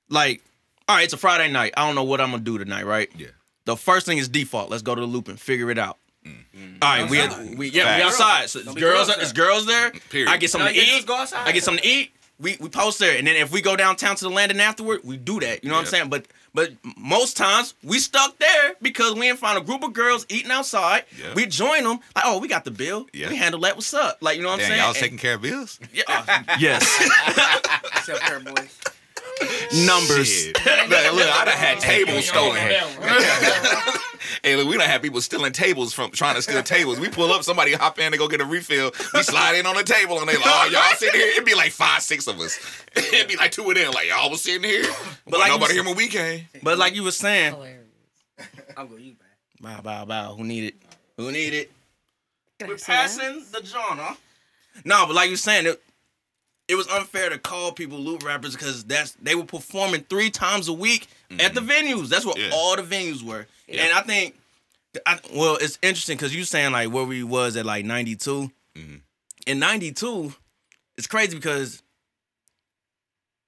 like all right, it's a Friday night. I don't know what I'm gonna do tonight, right? Yeah. The first thing is default. Let's go to the loop and figure it out. Mm. Mm-hmm. All right, we, we yeah we outside. So it's girls, girls it's girls there. Period. I get something No, to eat. just go outside. I get something to eat. We we post there, and then if we go downtown to the landing afterward, we do that. You know what I'm saying? But but most times we stuck there because we ain't find a group of girls eating outside. Yeah. We join them like, oh, we got the bill. Yeah. We handle that. What's up? Like you know what I'm saying? y'all was And- taking care of bills. (laughs) yeah, uh, yes, Except her boys. (laughs) numbers. Shit. (laughs) look, look, I done had tables stolen. (laughs) Hey, look, we done had people stealing tables from trying to steal tables. We pull up, somebody hop in to go get a refill. We slide in on the table, and they like, oh, y'all sitting here. It'd be like five, six of us. It'd be like two of them, like y'all was sitting here, but like like you nobody here when we came. But like you were saying, I'm going you back. bow bow bow. Who need it? Who need it? We're see that? passing the genre. No, but like you saying, it, it was unfair to call people loop rappers because that's they were performing three times a week at the venues. That's what Yeah. all the venues were. And I think, I, well, it's interesting because you saying like where we was at like '92. Mhm. In '92, it's crazy because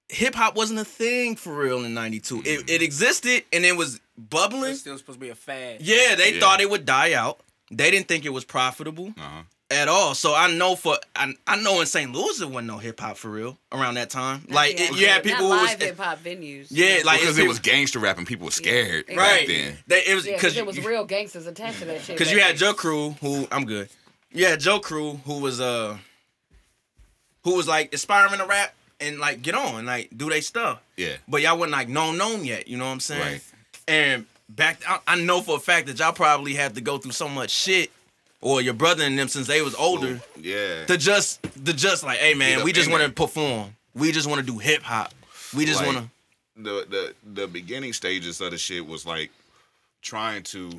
hip hop wasn't a thing for real in '92. It, it existed and it was bubbling. It's still supposed to be a fad. Yeah, they Yeah. thought it would die out. They didn't think it was profitable Uh-huh. At all. So I know for I, I know in St. Louis there wasn't no hip hop for real around that time. Not like the it, you had people not who was live hip hop venues. yeah, like Because it was gangster rap and people were scared Yeah, back right. then. They, it was Yeah, because because it was you, real gangsters attached to that shit. because you had. Joe Crew who I'm good. Yeah, Joe Crew who was uh who was like aspiring to rap and like get on like do they stuff. Yeah. But y'all wasn't like known known yet. You know what I'm saying? Right. And back. I, I know for a fact that y'all probably had to go through so much shit, or your brother and them since they was older, Yeah. to just to just like, hey man, we just want to perform. We just want to do hip hop. We just Like, want to. the the the beginning stages of the shit was like trying to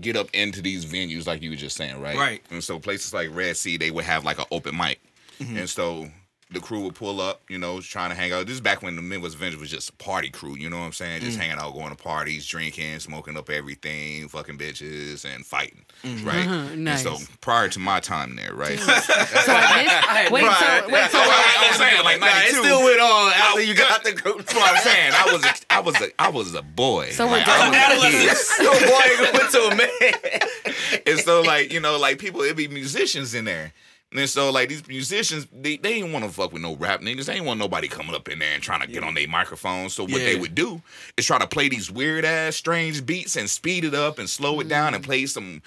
get up into these venues like you were just saying, right? Right. And so places like Red Sea, they would have like an open mic. Mm-hmm. And so the crew would pull up, you know, trying to hang out. This is back when the Midwest Avengers was just a party crew, you know what I'm saying? Mm. Just hanging out, going to parties, drinking, smoking up everything, fucking bitches, and fighting, Mm-hmm. right? (laughs) Uh-huh, nice. so prior to my time there, right? So this, (laughs) wait, so wait, so (laughs) I'm saying like Nah, it still went on after you got the group. That's what I'm saying. I was a, I was a, I was a boy. So we're Like, I done. was a kid. Boy went to a man. and so like you know like people it'd be musicians in there and so like these musicians they, they ain't want to fuck with no rap niggas. They ain't want nobody coming up in there and trying to get on their microphone. So what they would do is try to play these weird ass strange beats and speed it up and slow it down and mm. play some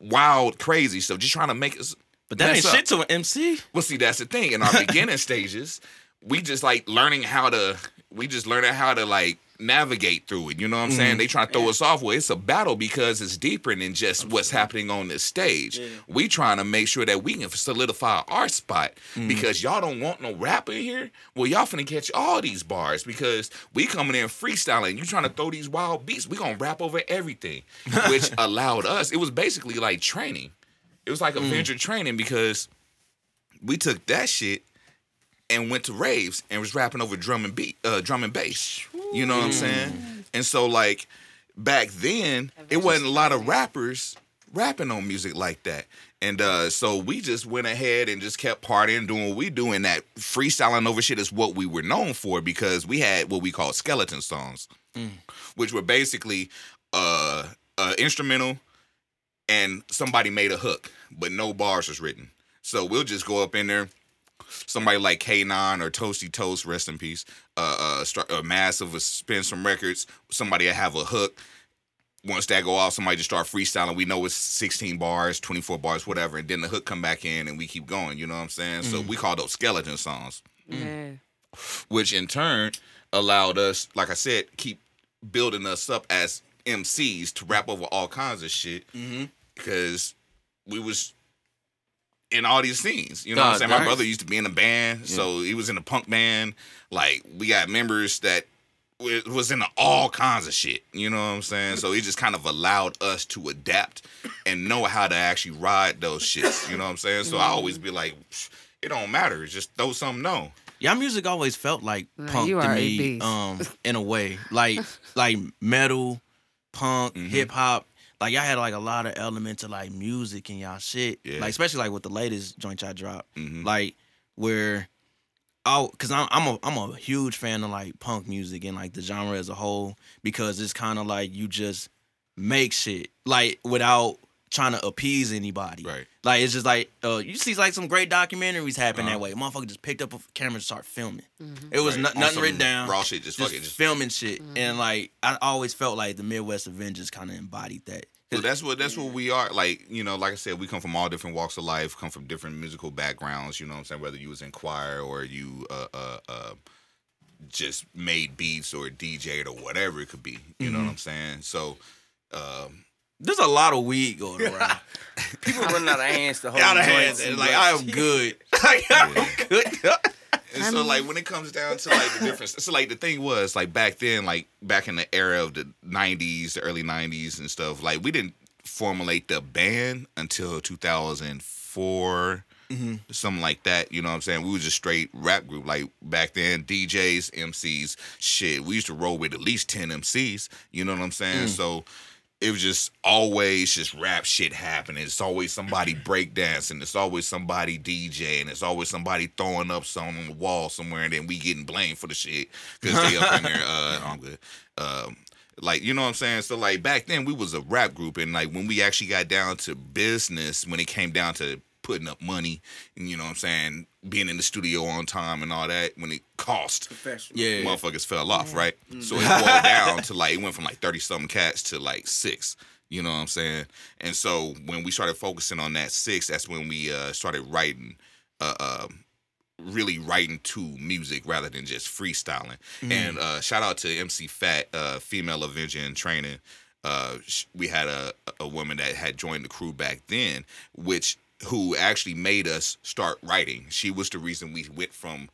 wild crazy stuff just trying to make us But that ain't up. shit to an MC. well see that's the thing. In our (laughs) beginning stages we just like learning how to we just learning how to like navigate through it you know what i'm mm-hmm. saying? They trying to throw us off. Well it's a battle because it's deeper than just what's happening on this stage. We trying to make sure that we can solidify our spot mm-hmm. because y'all don't want no rapper here. Well y'all finna catch all these bars because we coming in freestyling. You trying to throw these wild beats we gonna rap over everything (laughs) which allowed us. It was basically like training. It was like Avenger mm. training because we took that shit and went to raves and was rapping over drum and beat, uh, drum and bass. You know what I'm saying? And so like back then, it wasn't a lot of rappers rapping on music like that. And uh, so we just went ahead and just kept partying, doing what we do, and that freestyling over shit is what we were known for because we had what we call skeleton songs, which were basically uh, uh, instrumental and somebody made a hook, but no bars was written. So we'll just go up in there. Somebody like K9 or Toasty Toast, rest in peace, uh, uh, start a massive, spin some records. Somebody will have a hook. Once that go off, somebody just start freestyling. We know it's 16 bars, 24 bars, whatever, and then the hook come back in and we keep going. You know what I'm saying? So we call those skeleton songs yeah. which in turn allowed us, like I said, keep building us up as MCs to rap over all kinds of shit Mm-hmm. because we was in all these scenes. You know what I'm Nah, saying? My brother used to be in a band, so he was in a punk band. Like we got members that was in all kinds of shit. You know what I'm saying? So it just kind of allowed us to adapt and know how to actually ride those shits. You know what I'm saying? So I always be like, it don't matter. Just throw something on. Y'all music always felt like Nah, punk to me, um, in a way, like like metal, punk, Mhm. hip hop. Like y'all had like a lot of elements of like music and y'all shit. Yeah. Like especially like with the latest joint y'all dropped, Mhm. like where. Oh, cause I'm I'm a I'm a huge fan of like punk music and like the genre as a whole because it's kind of like you just make shit like without trying to appease anybody. Right. Like it's just like uh, you see like some great documentaries happen Uh-huh. that way. Motherfucker just picked up a camera and start filming. Mm-hmm. It was Right. no- nothing written down. Raw shit, just, just fucking just. filming shit. And like I always felt like the Midwest Avengers kind of embodied that. So that's what that's what we are. Like you know, like I said, we come from all different walks of life, come from different musical backgrounds. You know what I'm saying? Whether you was in choir or you uh uh, uh just made beats or DJ'd or whatever it could be. You know what I'm saying? So. Um, There's a lot of weed going (laughs) around. People running out of hands to hold Out of hands. and Like I am good. (laughs) Like I'm good. (laughs) And I so mean- like when it comes down to like the (laughs) difference, so like the thing was like back then, like back in the era of the '90s, the early '90s and stuff, like we didn't formulate the band until 2004, Mhm. something like that. You know what I'm saying? We was a straight rap group. Like back then, DJs, MCs, shit. We used to roll with at least 10 MCs. You know what I'm saying? So it was just always just rap shit happening. It's always somebody breakdancing. It's always somebody DJing. It's always somebody throwing up something on the wall somewhere, and then we getting blamed for the shit because they up in there. Uh, (laughs) I'm good. Um, like you know what I'm saying. So like back then we was a rap group, and like when we actually got down to business, when it came down to putting up money, and you know what I'm saying, being in the studio on time and all that, when it cost professional. Yeah. motherfuckers fell off, right? So it boiled down to like it went from like thirty something cats to like six. You know what I'm saying? And so when we started focusing on that six, that's when we uh, started writing, uh, um really writing to music rather than just freestyling. And uh, shout out to MC Fat, uh, female Avenger in training. uh, sh- we had a a woman that had joined the crew back then, which who actually made us start writing. She was the reason we went from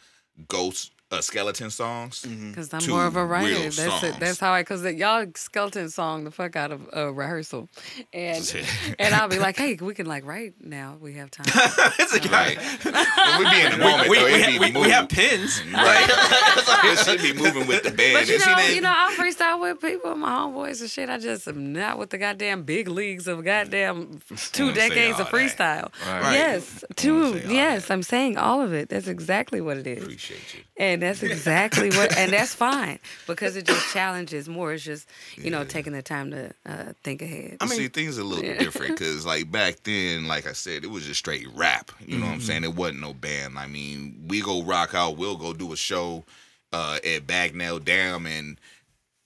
ghost uh, skeleton songs. Because I'm more of a writer. That's it. That's how I. Because y'all skeleton song the fuck out of uh, rehearsal, and (laughs) and I'll be like, hey, we can like write now. We have time. (laughs) it's a Right. (laughs) We be in the moment, we, though, we, it ha- be we, we have pins. Right. it should be moving with the band. But you know, you know, I freestyle with people, my homeboys and shit. I just am not with the goddamn big leagues of goddamn two decades of freestyle. Right. Yes, two. say all Yes, I'm saying all of it. That's exactly what it is. Appreciate you. And that's exactly what, and that's fine because it just challenges more. It's just, you know, taking the time to uh, think ahead. I mean, see, things are a little different because, like, back then, like I said, it was just straight rap. You know what I'm saying? It wasn't no band. I mean, we go rock out, we'll go do a show uh, at Bagnell Dam and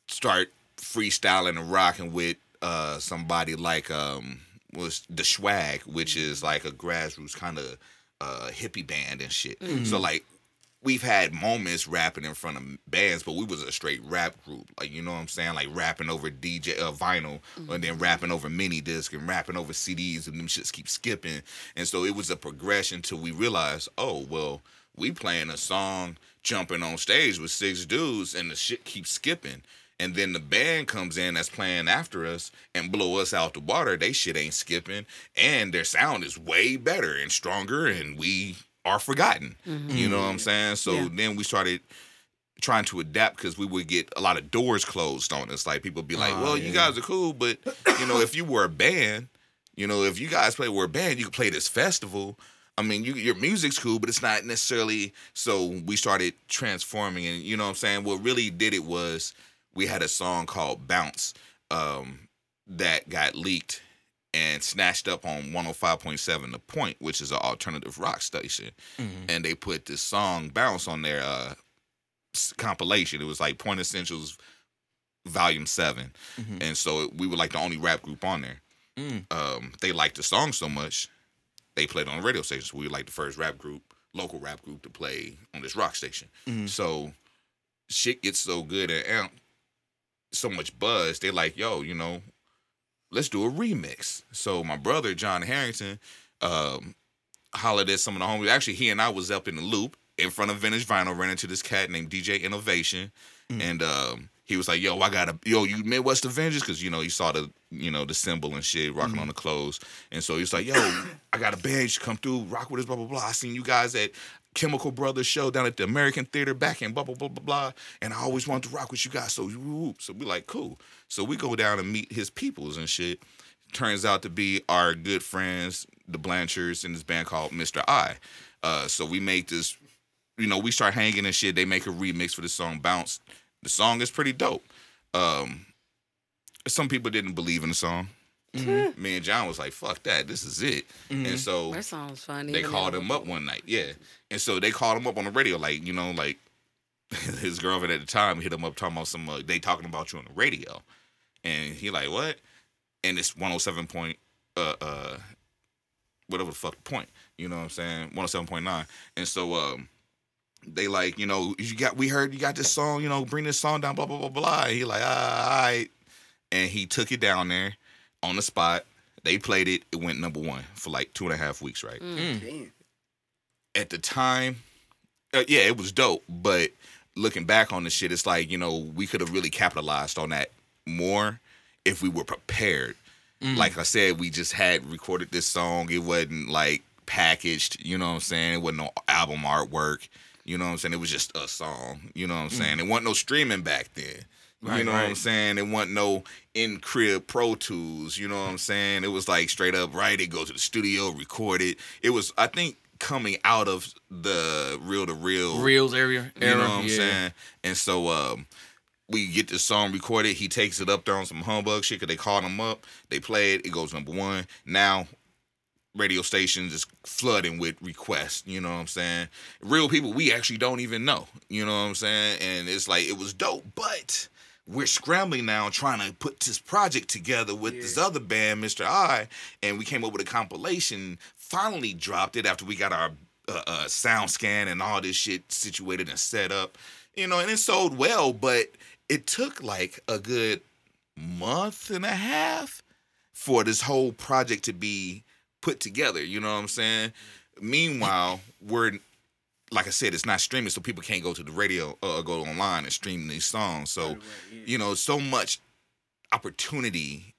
start freestyling and rocking with uh, somebody like um was the Swag, which is like a grassroots kind of uh, hippie band and shit. So like we've had moments rapping in front of bands, but we was a straight rap group. Like you know what I'm saying? Like rapping over DJ uh, vinyl, and then rapping over mini disc and rapping over CDs, and them shits keep skipping. And so it was a progression till we realized, oh well, we playing a song, jumping on stage with six dudes, and the shit keeps skipping. And then the band comes in that's playing after us and blow us out the water. They shit ain't skipping, and their sound is way better and stronger, and we are forgotten. You know what I'm saying? So Yeah. then we started trying to adapt because we would get a lot of doors closed on us. Like people be like, Oh, "Well, you guys are cool, but you know, if you were a band, you know, if you guys play were a band, you could play this festival." I mean, you, your music's cool, but it's not necessarily. So we started transforming, and you know what I'm saying. What really did it was we had a song called "Bounce" um, that got leaked and snatched up on 105.7 The Point, which is an alternative rock station, and they put this song "Bounce" on their uh, s- compilation. It was like Point Essentials Volume 7 Mhm. and so we were like the only rap group on there. Mm. Um, they liked the song so much, they played on the radio station. So we were like the first rap group, local rap group to play on this rock station. Mhm. So shit gets so good and so much buzz. They're like, yo, you know, let's do a remix. So my brother John Harrington um, hollered at some of the homies. Actually, he and I was up in the loop in front of Vintage Vinyl, ran into this cat named DJ Innovation, and um, he was like, "Yo, I got a yo, you Midwest Avengers," because you know you saw the you know the symbol and shit rocking on the clothes, and so he's like, "Yo, I got a band, you should come through, rock with us, blah blah blah." I seen you guys at Chemical Brothers show down at the American Theater back in blah blah blah blah blah, and I always wanted to rock with you guys. So whoop, so we like cool. So we go down and meet his peoples and shit. Turns out to be our good friends, the Blanchards, in this band called Mr. I. Uh, so we make this, you know, we start hanging and shit. They make a remix for the song Bounce. The song is pretty dope. Um, some people didn't believe in the song. (laughs) Me and John was like, "Fuck that, this is it." And so That sounds fun. they called him up one night, yeah. And so they called him up on the radio, like you know, like (laughs) his girlfriend at the time hit him up talking about some. Uh, they talking about you on the radio, and he like what? And it's one hundred seven point, uh, uh, whatever the fuck point, you know what I'm saying? One hundred seven point nine. And so um, they like you know you got we heard you got this song, you know, bring this song down, blah blah blah blah. And he like ah, all right, and he took it down there on the spot. They played it. It went number one for like two and a half weeks, right? Mm. Mm. Damn. at the time, uh, yeah, it was dope. But looking back on the shit, it's like you know we could have really capitalized on that more if we were prepared. Mm. Like I said, we just had recorded this song. It wasn't like packaged. You know what I'm saying? It wasn't no album artwork. You know what I'm saying? It was just a song. You know what I'm saying? It wasn't no streaming back then. You Right, know what I'm saying? It wasn't no in crib Pro Tools. You know what I'm saying? It was like straight up right. It go to the studio, record it. It was I think coming out of the real to real Reels area. you era, know what I'm yeah. saying? And so um, we get this song recorded. He takes it up there on some humbug shit because they called him up. They play it. It goes number one. Now radio stations is flooding with requests. You know what I'm saying? Real people we actually don't even know. You know what I'm saying? And it's like it was dope, but we're scrambling now trying to put this project together with this other band, Mr. I, and we came up with a compilation. Finally dropped it after we got our uh, uh, sound scan and all this shit situated and set up. You know, and it sold well, but it took like a good month and a half for this whole project to be put together. You know what I'm saying? (laughs) Meanwhile, we're like I said, it's not streaming, so people can't go to the radio or go online and stream these songs. So, you know, so much opportunity,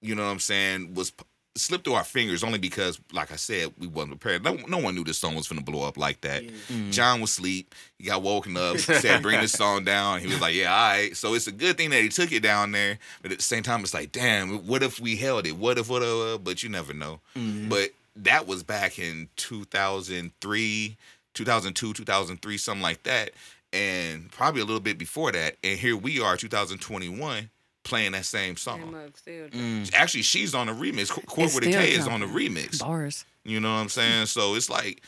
you know what I'm saying, was p- slipped through our fingers only because, like I said, we wasn't prepared. No, no one knew this song was gonna blow up like that. Mm. John was asleep. He got woken up, said, bring this (laughs) song down. He was like, yeah, all right. So it's a good thing that he took it down there. But at the same time, it's like, damn, what if we held it? What if, what if, uh, but you never know. Mm-hmm. But that was back in 2003, 2002, 2003, something like that. And probably a little bit before that. And here we are, 2021, playing that same song. Came up still. Mm. Actually, she's on the remix. Qu- Court It's with a still is on the jumping. remix. Bars. You know what I'm saying? So it's like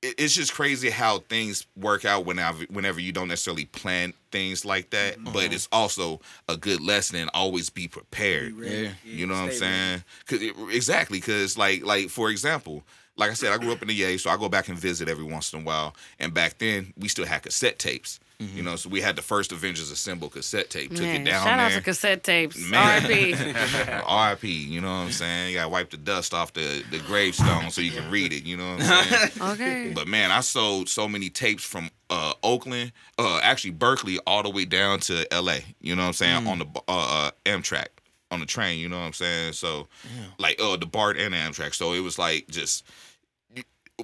it's just crazy how things work out whenever whenever you don't necessarily plan things like that. But it's also a good lesson and always be prepared. Yeah. You know what I'm saying? Cause it, exactly, because like like for example, like I said, I grew up in the Yay, so I go back and visit every once in a while. And back then, we still had cassette tapes. You know, so we had the first Avengers Assemble cassette tape. Took Man, it down shout out to cassette tapes. Man. R.I.P. (laughs) RIP, you know what I'm saying? You gotta wipe the dust off the, the gravestone so you can read it, you know what I'm saying? (laughs) Okay. but man, I sold so many tapes from uh, Oakland, uh, actually Berkeley, all the way down to LA, you know what I'm saying? On the uh, uh, Amtrak, on the train, you know what I'm saying? So, like, uh, the BART and the Amtrak. So it was like just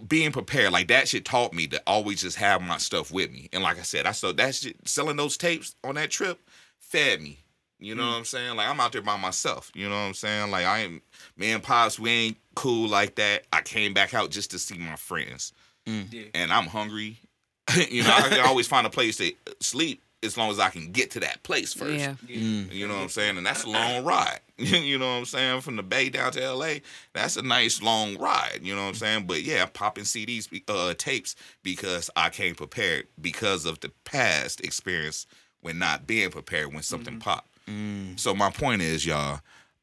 being prepared, like that shit taught me to always just have my stuff with me. And like I said, I sold that shit, selling those tapes on that trip fed me. You know mm. what I'm saying? Like I'm out there by myself. You know what I'm saying? Like I ain't me and Pops, we ain't cool like that. I came back out just to see my friends. Mm. And I'm hungry. (laughs) you know, I can always find a place to sleep as long as I can get to that place first. Yeah. You know what I'm saying? And that's a long ride. (laughs) you know what I'm saying? From the Bay down to LA, that's a nice long ride. You know what I'm saying? But yeah, I'm popping CDs, uh, tapes because I came prepared because of the past experience when not being prepared when something popped. So my point is, y'all,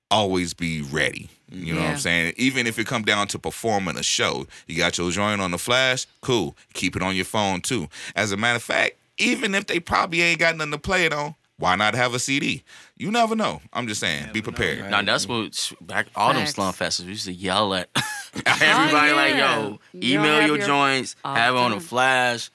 always be ready. You know what I'm saying? Even if it come down to performing a show, you got your joint on the flash, cool. Keep it on your phone too. As a matter of fact, even if they probably ain't got nothing to play it on, why not have a CD? You never know. I'm just saying, be prepared. Now that's what back all them slum festivals we used to yell at (laughs) (laughs) everybody like, yeah. yo, You email have your, your- joints, all have it on a time. flash,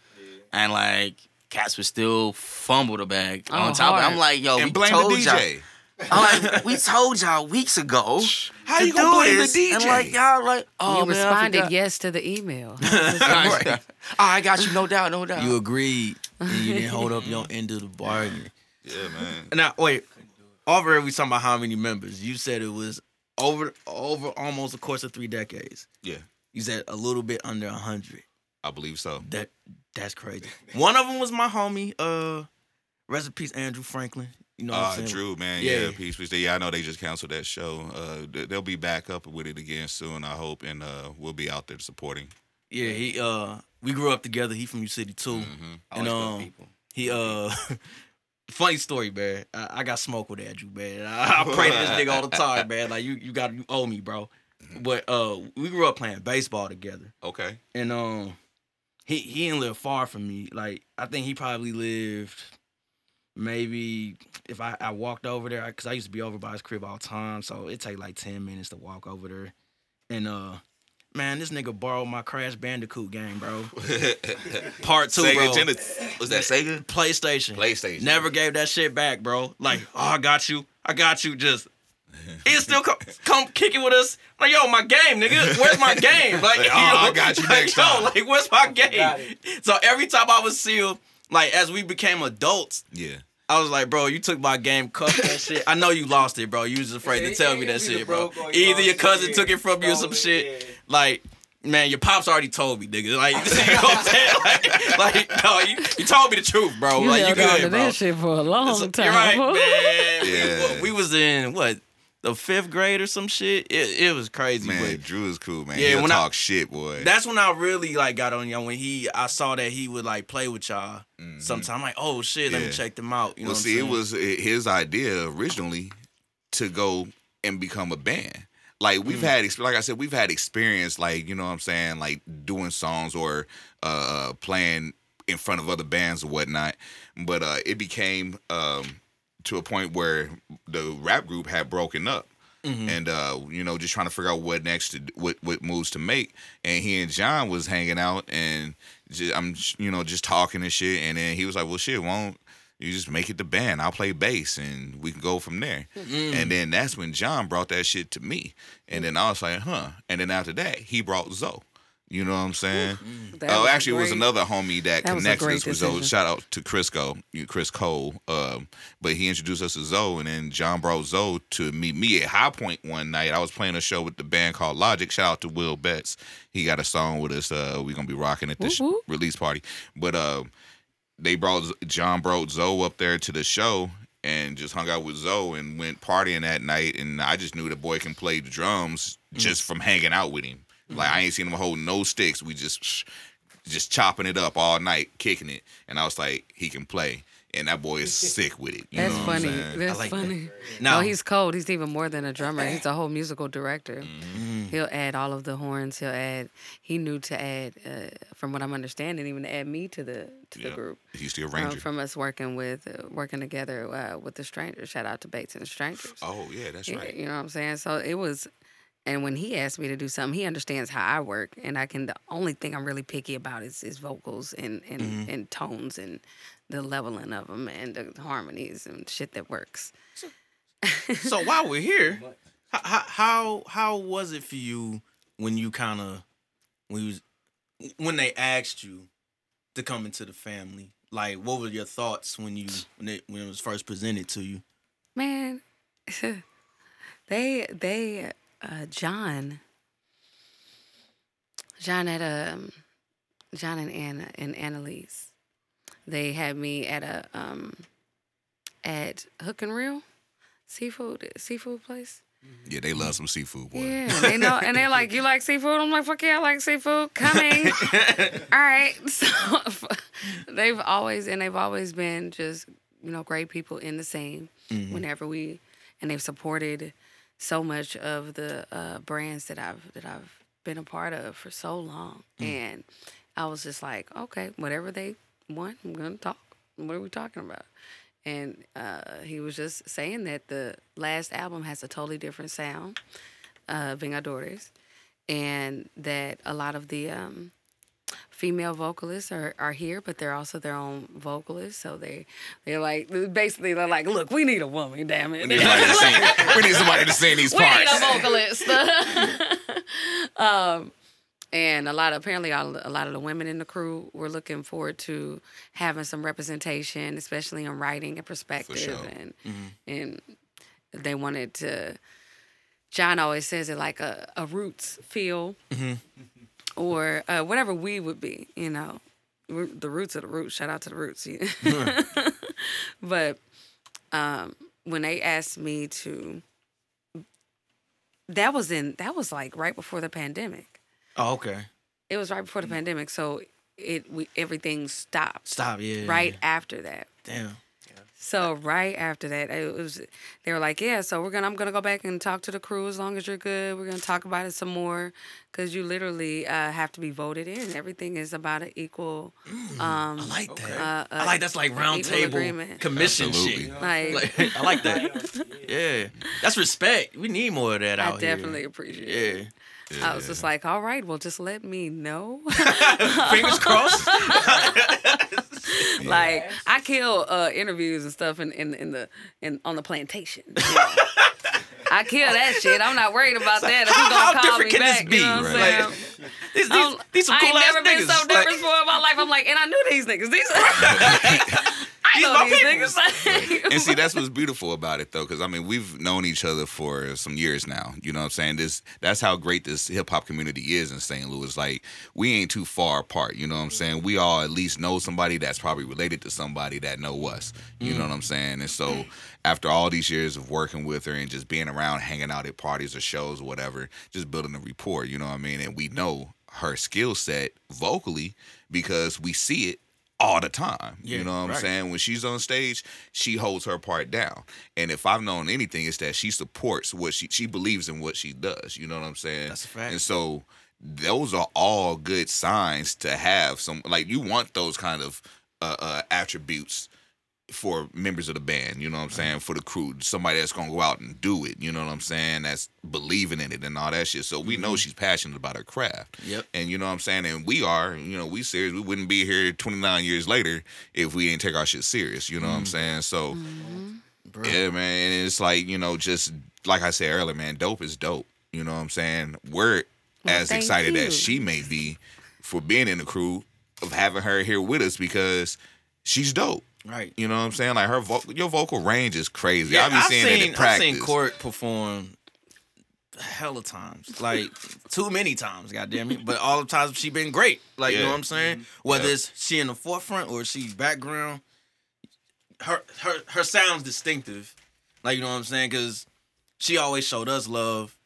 and like cats would still fumble the bag Oh, on top. of it. I'm like, yo, we blame told the DJ. y'all. I'm like, we told y'all weeks ago. How to you gonna do blame the this. And DJ? like y'all like, oh you man, responded yes to the email. (laughs) oh, I got you, no doubt, no doubt. You agreed, and you didn't hold up your end of the bargain. Yeah, man. (laughs) Now, wait. Over we talking about how many members? You said it was over over almost the course of three decades. Yeah, You said a little bit under a hundred. I believe so. That that's crazy. One of them was my homie, uh, rest in peace, Andrew Franklin. You know what Uh, I'm saying? Drew, man, yeah, Yeah. peace, peace. Yeah, I know they just canceled that show. Uh, they- they'll be back up with it again soon, I hope, and uh, we'll be out there supporting. Yeah, he uh, we grew up together. He from U City too, and Always love um, people. he uh. (laughs) Funny story, man. I, I got smoke with Andrew, man. I, I pray to this nigga all the (laughs) time, man. Like you, you got you owe me, bro. But uh, we grew up playing baseball together. Okay. and um he he didn't live far from me like i think he probably lived maybe if i i walked over there because i used to be over by his crib all the time so it take like 10 minutes to walk over there and uh man this nigga borrowed my crash bandicoot game bro (laughs) part two Sega bro Genesis. Was that Sega? playstation PlayStation. never gave that shit back bro like oh i got you i got you just he still come, come kicking with us. Like, yo, my game, nigga. Where's my game? Like, Like, oh, I got you (laughs) like, next yo, time. Like, where's my game? So every time I was sealed, like as we became adults, Yeah. I was like, bro, you took my game, cut that shit. I know you lost it, bro. You was afraid to tell me that shit, bro. Either your cousin took it from you or some shit. Like, man, your pops already told me, nigga. Like, (laughs) you know what I'm saying? Like, like no, you, you told me the truth, bro. You like, you held to good, bro. that shit for a long So- time. You're right, man. We- Yeah. We, was in what the fifth grade or some shit. It, it was crazy, Man, but Drew is cool, man. Yeah, He'll when I- talk shit, boy. that's when I really like got on y'all. When he, I saw that he would like play with y'all. Sometimes I'm like, oh shit, let me Mm-hmm. Check them out. You know well, what see, I'm it was his idea originally to go and become a band. Like we've had, like I said, we've had experience, like you know what I'm saying, like doing songs or uh playing in front of other bands or whatnot. But uh it became um to a point where the rap group had broken up. Mm-hmm. And uh, you know, just trying to figure out what next to what what moves to make. And he and John was hanging out, and just, I'm you know just talking and shit. And then he was like, "Well, shit, won't you just make it the band? I'll play bass, and we can go from there." Mm. And then that's when John brought that shit to me. And then I was like, "Huh." And then after that, he brought Zoe. You know what I'm saying? That Oh, actually, it was another homie that, that was a connected great us with Zoe. Shout out to Crisco, you Chris Cole. Um, but he introduced us to Zoe, and then John brought Zoe to meet me at High Point one night. I was playing a show with the band called Logic. Shout out to Will Betts. He got a song with us. Uh, we're gonna be rocking at this whoop. release party. But uh, they brought John brought Zoe up there to the show. And just hung out with Zoe and went partying that night, and I just knew the boy can play the drums mm. just from hanging out with him. Mm-hmm. Like I ain't seen him hold no sticks. We just just chopping it up all night, kicking it. And I was like, he can play. And that boy is sick with it. You That's know what I'm funny. That's like that. funny. Now- No, he's cold. He's even more than a drummer. He's a whole musical director. Mm-hmm. He'll add all of the horns. He'll add. He knew to add, uh, from what I'm understanding, even to add me to the to the group. He's the Um, arranger. from us working with uh, working together uh, with the strangers. Shout out to Bates and the Strangers. oh, yeah, that's right. You know what I'm saying? So it was, and when he asked me to do something, he understands how I work, and I can. The only thing I'm really picky about is is vocals and and, Mm-hmm. and tones and the leveling of them and the harmonies and shit that works. So (laughs) while we're here, how how how, how was it for you when you kind of when you was, when they asked you to come into the family? Like, what were your thoughts when you when it when it was first presented to you? Man, (laughs) they they uh, John John at um John and Anna and Annalise. They had me at a um at Hook and Reel seafood seafood place. Yeah, they love some seafood, boy. Yeah, they know, and they're like, "You like seafood?" I'm like, "Fuck yeah, I like seafood." Coming. (laughs) All right. (laughs) So (laughs) they've always and they've always been just you know great people in the same. Whenever we and they've supported so much of the uh, brands that I've that I've been a part of for so long, and I was just like, okay, whatever they want, I'm gonna talk. What are we talking about? And uh, he was just saying that the last album has a totally different sound, uh, Being Our Daughters, and that a lot of the um, female vocalists are, are here, but they're also their own vocalists. So they they're like basically they're like, look, we need a woman, damn it. We need somebody to sing, we need somebody to sing these (laughs) We need parts. a vocalist. (laughs) um, and a lot of apparently all, a lot of the women in the crew were looking forward to having some representation, especially in writing and perspective, sure. and and they wanted to. John always says it like a, a roots feel, or uh, whatever we would be, you know, the roots of the roots. Shout out to the roots. (laughs) but um, when they asked me to that was in that was like right before the pandemic. Oh, okay. It was right before the pandemic, so it we everything stopped. Stop. Yeah. Right after that. Damn. So right after that, it was they were like, yeah. So we're gonna I'm gonna go back and talk to the crew as long as you're good. We're gonna talk about it some more because you literally uh, have to be voted in. Everything is about an equal. Um, I like that. Uh, uh, I like that's like round table agreement. commission Absolutely. shit. like, Like, (laughs) I like that. (laughs) Yeah, that's respect. We need more of that I out here. I definitely here. appreciate it. Yeah. I was just like, all right, well, just let me know. (laughs) (laughs) Fingers crossed. (laughs) like I kill uh, interviews and stuff in, in in the in on the plantation. you know. I kill that shit. I'm not worried about that. If how- gonna how call different me can this back, be, You know what I'm right? saying? Like, these, these, I'm- these some I cool ain't ass never been niggas. so Like, different before in my life. I'm like, and I knew these niggas. These, I These know my these peoples. niggas. and see that's what's beautiful about it though because i mean we've known each other for some years now you know what i'm saying this that's how great this hip-hop community is in st louis like we ain't too far apart you know what i'm saying we all at least know somebody that's probably related to somebody that know us you know mm. what i'm saying and so after all these years of working with her and just being around hanging out at parties or shows or whatever just building a rapport you know what i mean and we know her skill set vocally because we see it all the time. Yeah, you know what I'm saying? When she's on stage, she holds her part down. And if I've known anything, it's that she supports what she she believes in what she does. You know what I'm saying? That's a fact. And so those are all good signs to have some like you want those kind of uh, uh attributes for members of the band, you know what I'm saying, for the crew, somebody that's gonna go out and do it, you know what I'm saying, that's believing in it and all that shit. So we know mm-hmm. she's passionate about her craft. Yep. And you know what I'm saying? And we are, you know, we serious. We wouldn't be here 29 years later if we ain't take our shit serious, you know what I'm mm-hmm. saying? So mm-hmm. yeah, man, and it's like, you know, just like I said earlier, man, dope is dope. You know what I'm saying? We're Well, as excited you. as she may be for being in the crew of having her here with us because she's dope. Right. You know what I'm saying? Like her vo- your vocal range is crazy. Yeah, I've been I've seeing seen, it in practice. I've practice. seen Court perform hella times, like too many times. Goddamn it! But all the times she been great. Like you know what I'm saying? Whether Yeah. it's she in the forefront or she background, her her her sounds distinctive. Like you know what I'm saying? Because she always showed us love,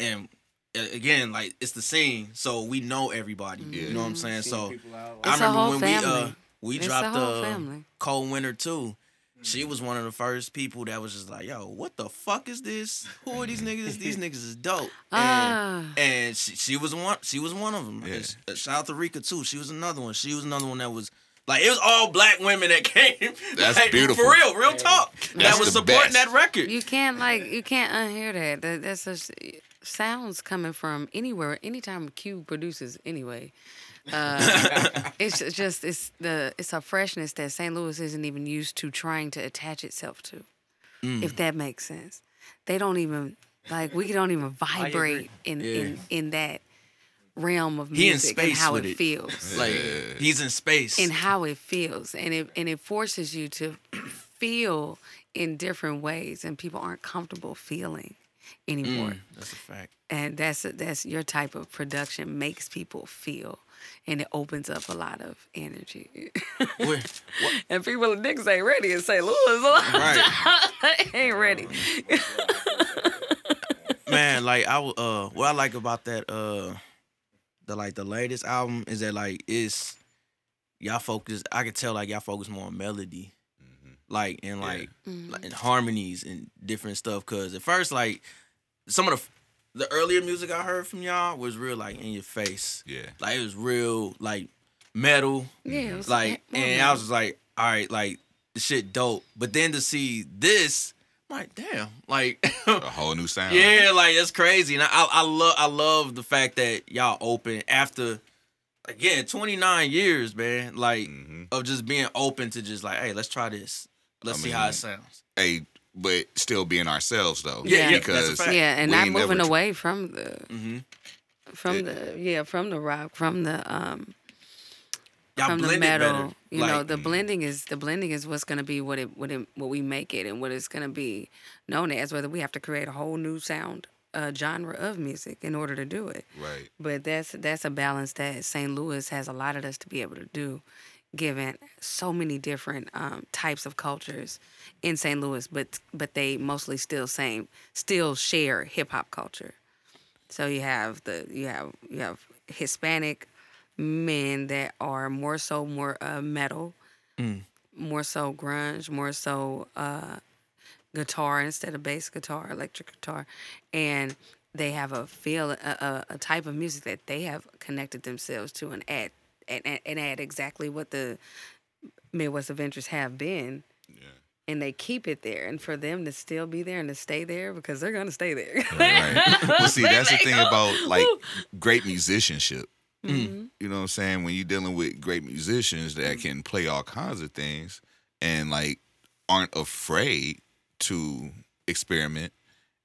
and again, like it's the scene, so we know everybody. You know what I'm saying? So. People out, I remember whole when we uh family. We It's dropped the uh, family. Cold Winter too. She was one of the first people that was just like, "Yo, what the fuck is this? Who are these niggas? These (laughs) niggas is dope." And, Ah. and she, she was one. She was one of them. Yeah. And, uh, shout out to Rika too. She was another one. She was another one that was like it was all black women that (laughs) came. That's like, beautiful. for real, real talk. that was supporting best. that record. You can't like you can't unhear that. that that's just sounds coming from anywhere. Anytime Q produces, anyway. Uh, (laughs) it's just it's the it's a freshness that St. Louis isn't even used to trying to attach itself to. Mm. If that makes sense, they don't even like we don't even (laughs) vibrate in Yeah. in in that realm of music and how it it. feels (laughs) like he's in space. and how it feels and it and it forces you to (clears throat) feel in different ways and people aren't comfortable feeling anymore Mm, that's a fact. and that's that's your type of production makes people feel and it opens up a lot of energy. Where- (laughs) and people niggas ain't ready in St. Louis Right. (laughs) ain't ready. Man like I uh what i like about that uh the like the latest album is that like it's y'all focus i could tell like y'all focus more on melody. Like and like, like and harmonies and different stuff because at first like some of the f- the earlier music i heard from y'all was real like in your face Yeah. like it was real like metal yeah like and i was just like all right like the shit dope but then to see this I'm like damn like (laughs) A whole new sound. yeah, like it's crazy, and I, I, I love I love the fact that y'all open after again 29 years, man. Like Mhm. of just being open to just like, hey, let's try this. Let's I see how it sounds. Hey, but still being ourselves though. Yeah, yeah, that's a because fact. yeah and not moving tr- away from the Mm-hmm. from Yeah. the yeah from the rock from the um Y'all from the metal. better. You know, Like, the blending is the blending is what's gonna be what it what it what we make it and what it's gonna be known as. Whether we have to create a whole new sound uh, genre of music in order to do it. Right. But that's that's a balance that St. Louis has allotted us to be able to do, given so many different um, types of cultures in St. Louis, but but they mostly still same still share hip hop culture. So you have the you have you have Hispanic men that are more so more uh, metal, more so grunge, more so uh, guitar instead of bass guitar, electric guitar, and they have a feel a, a, a type of music that they have connected themselves to and add and, and, and add exactly what the Midwest Avengers have been. And they keep it there, and for them to still be there and to stay there because they're gonna stay there. Right. well, (laughs) see, that's the thing about like great musicianship. Mm-hmm. You know what I'm saying? When you're dealing with great musicians that can play all kinds of things and like aren't afraid to experiment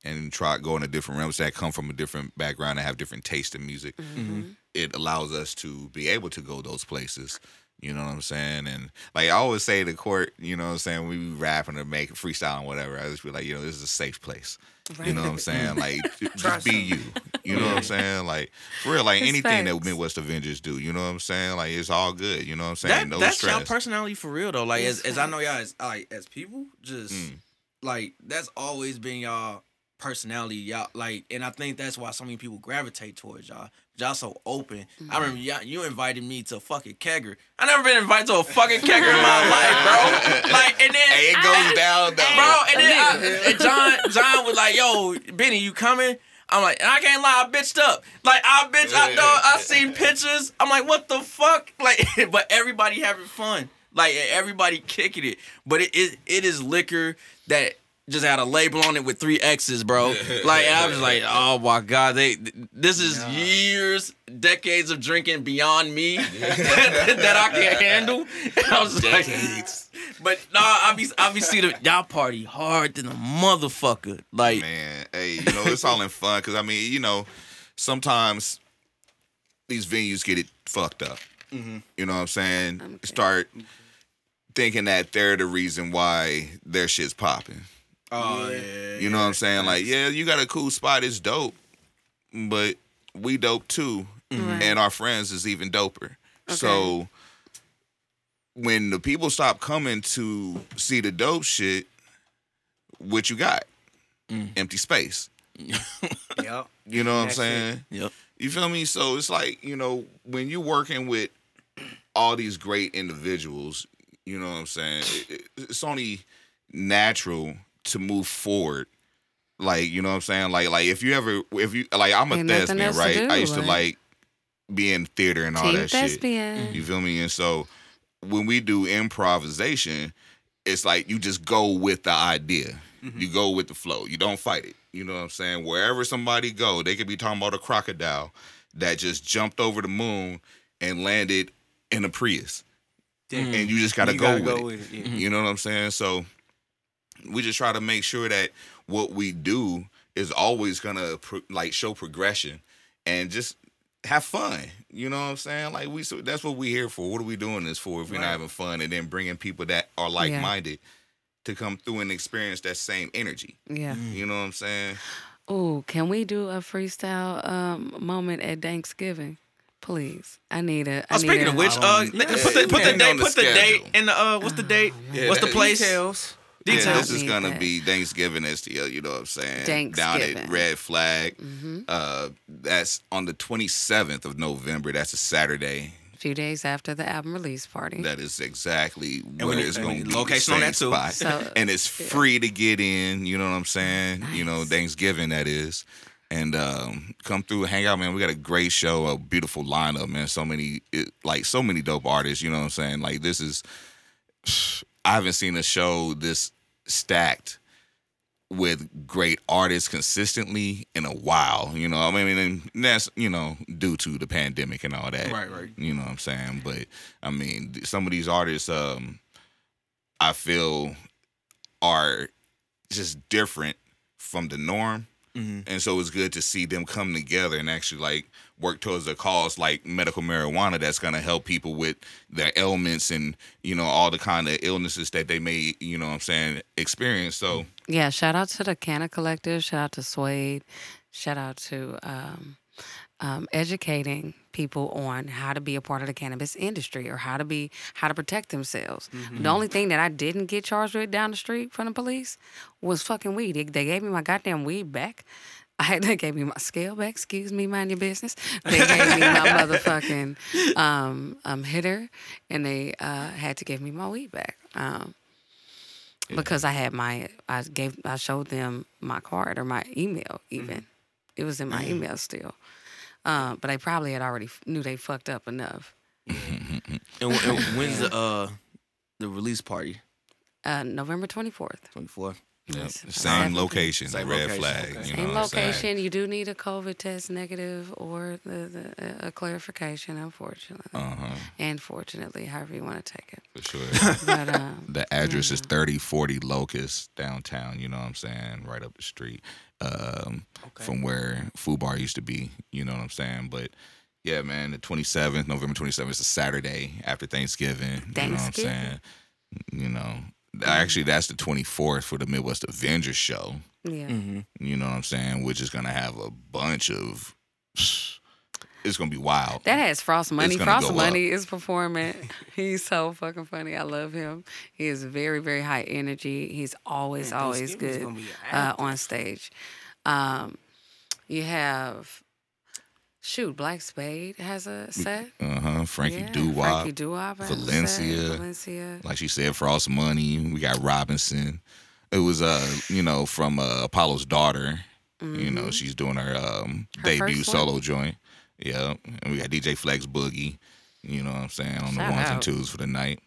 and try go into different realms that come from a different background and have different taste in music. Mm-hmm. It allows us to be able to go those places. You know what I'm saying? And like I always say to court, you know what I'm saying, we be rapping or making freestyle and whatever. I just be like, you know, this is a safe place. You know what I'm saying? Like (laughs) just be you. You know what I'm saying? Like for real, like It's anything that facts. Midwest Avengers do, you know what I'm saying? Like it's all good. You know what I'm saying? that, no that's stress. y'all personality for real though. Like as, as I know y'all as like as people, just Mm. like that's always been y'all personality. Y'all like, and I think that's why so many people gravitate towards y'all. Y'all so open. I mm-hmm. remember y'all, you invited me to fucking kegger. I never been invited to a fucking kegger in my (laughs) life, bro. Like, and then Hey, it goes down though. bro. And then I, and John, John was like, "Yo, Benny, you coming?" I'm like, and I can't lie, I bitched up. Like I bitch, I know I seen (laughs) pictures. I'm like, what the fuck? Like, (laughs) but everybody having fun. Like everybody kicking it, but it it, it is liquor that just had a label on it with three X's, bro. (laughs) Like I was like, oh my god, they this is years, decades of drinking beyond me (laughs) that I can handle. And (laughs) I was like, but nah, I be I be see the y'all party hard than a motherfucker. Like man, hey, you know it's all in fun because I mean, you know, sometimes these venues get it fucked up. Mm-hmm. You know what I'm saying? Okay. Start thinking that they're the reason why their shit's popping. Oh yeah, You know what I'm saying? Like, yeah, you got a cool spot, it's dope, but we dope too, Right. and our friends is even doper. So when the people stop coming to see the dope shit, what you got? Mm. Empty space. (laughs) Yep. You know what I'm That's it. saying? Yep. You feel me? So it's like, you know, when you're working with all these great individuals, you know what I'm saying? It- it- it's only natural to move forward. Like, you know what I'm saying? Like like if you ever if you like I'm a Ain't thespian, right? do, I used to like- like be in theater and all Team that shit. thespian. You feel me? And so when we do improvisation, it's like you just go with the idea. Mm-hmm. You go with the flow. You don't fight it. You know what I'm saying? Wherever somebody go, they could be talking about a crocodile that just jumped over the moon and landed in a Prius. And you just got to You go, gotta with, go it. with it. Yeah. You know what I'm saying? So we just try to make sure that what we do is always gonna pro- like show progression and just have fun. You know what I'm saying? Like we, so that's what we here for. What are we doing this for if we're not having fun and then bringing people that are like minded to come through and experience that same energy? Yeah. You know what I'm saying? Oh, can we do a freestyle um, moment at Thanksgiving? Please. I need a. I Oh, need speaking a, of which, uh, Yeah, put the put the date, the put the date schedule. in the uh, what's the (sighs) date? Yeah, what's the place? Details. Yeah, this is gonna that. be Thanksgiving STL. You know what I'm saying? Thanksgiving. Down at Red Flag. Mm-hmm. Uh, that's on the 27th of November. That's a Saturday. a few days after the album release party. That is exactly we where need- it's going to be. location on that too. spot. So- (laughs) and it's free to get in. You know what I'm saying? You know, Thanksgiving that is. And um, come through, hang out, man. We got a great show, a beautiful lineup, man. So many, it, like so many dope artists. You know what I'm saying? Like this is, I haven't seen a show this stacked with great artists consistently in a while. You know, I mean, and that's you know due to the pandemic and all that. Right, right. You know what I'm saying? But I mean, some of these artists, um, I feel, are just different from the norm. Mhm. And so it's good to see them come together and actually like work towards a cause like medical marijuana that's gonna help people with their ailments and you know all the kind of illnesses that they may you know what I'm saying experience. So Yeah, shout out to the Canna Collective. Shout out to Suede. Shout out to um, um, educating people on how to be a part of the cannabis industry or how to be how to protect themselves. The only thing that I didn't get charged with down the street from the police was fucking weed. They, they gave me my goddamn weed back. (laughs) I had, they gave me my scale back. Excuse me, mind your business. They gave me my (laughs) motherfucking um, um, hitter, and they uh, had to give me my weed back. Um, because I had my I gave I showed them my card or my email even. It was in my email still. Uh, but they probably had already knew they fucked up enough. (laughs) And, and when's the uh the release party? Uh, November twenty fourth. Twenty four. Yep. Same location, Same red location, flag. okay. You know Same what location. You do need a COVID test negative or the, the a clarification, unfortunately, Uh-huh, and fortunately, however you want to take it. for sure. (laughs) But um, (laughs) the address is 3040 Locust downtown, you know what I'm saying? Right up the street um, from where Food Bar used to be, you know what I'm saying? But yeah, man, the 27th, November 27th is a Saturday after Thanksgiving. You know what I'm Thanksgiving. saying? You know, actually, that's the 24th for the Midwest Avengers show, yeah, Mm-hmm. you know what I'm saying? Which is going to have a bunch of. (sighs) It's going to be wild. that has Frost Money. Frost go Money is performing. (laughs) He's so fucking funny. I love him. He is very very high energy. He's always Man, always good uh, on stage. Um, you have shoot Black Spade has a set. Uh huh. Frankie yeah, Doo Frankie Doo-Wop has a set. Valencia. Valencia. like she said, Frost Money. We got Robinson. It was uh, you know, from uh, Apollo's daughter. You know, she's doing her um Mm-hmm. Her debut solo joint. Yeah. And we got DJ Flex Boogie, you know what I'm saying, on Shout the ones out. and twos for the night.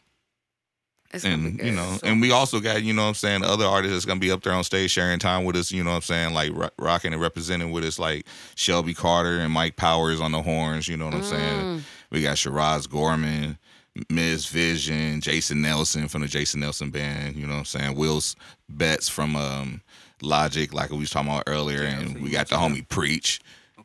It's and you know, and we also got you know what I'm saying other artists that's gonna be up there on stage sharing time with us. You know what I'm saying, like ro- rocking and representing with us, like Shelby Carter and Mike Powers on the horns. You know what I'm Mm. saying. We got Shiraz Gorman, Ms. Vision, Jason Nelson from the Jason Nelson Band. You know what I'm saying. Will's Betts from um, Logic, like we was talking about earlier, and we got the homie Preach.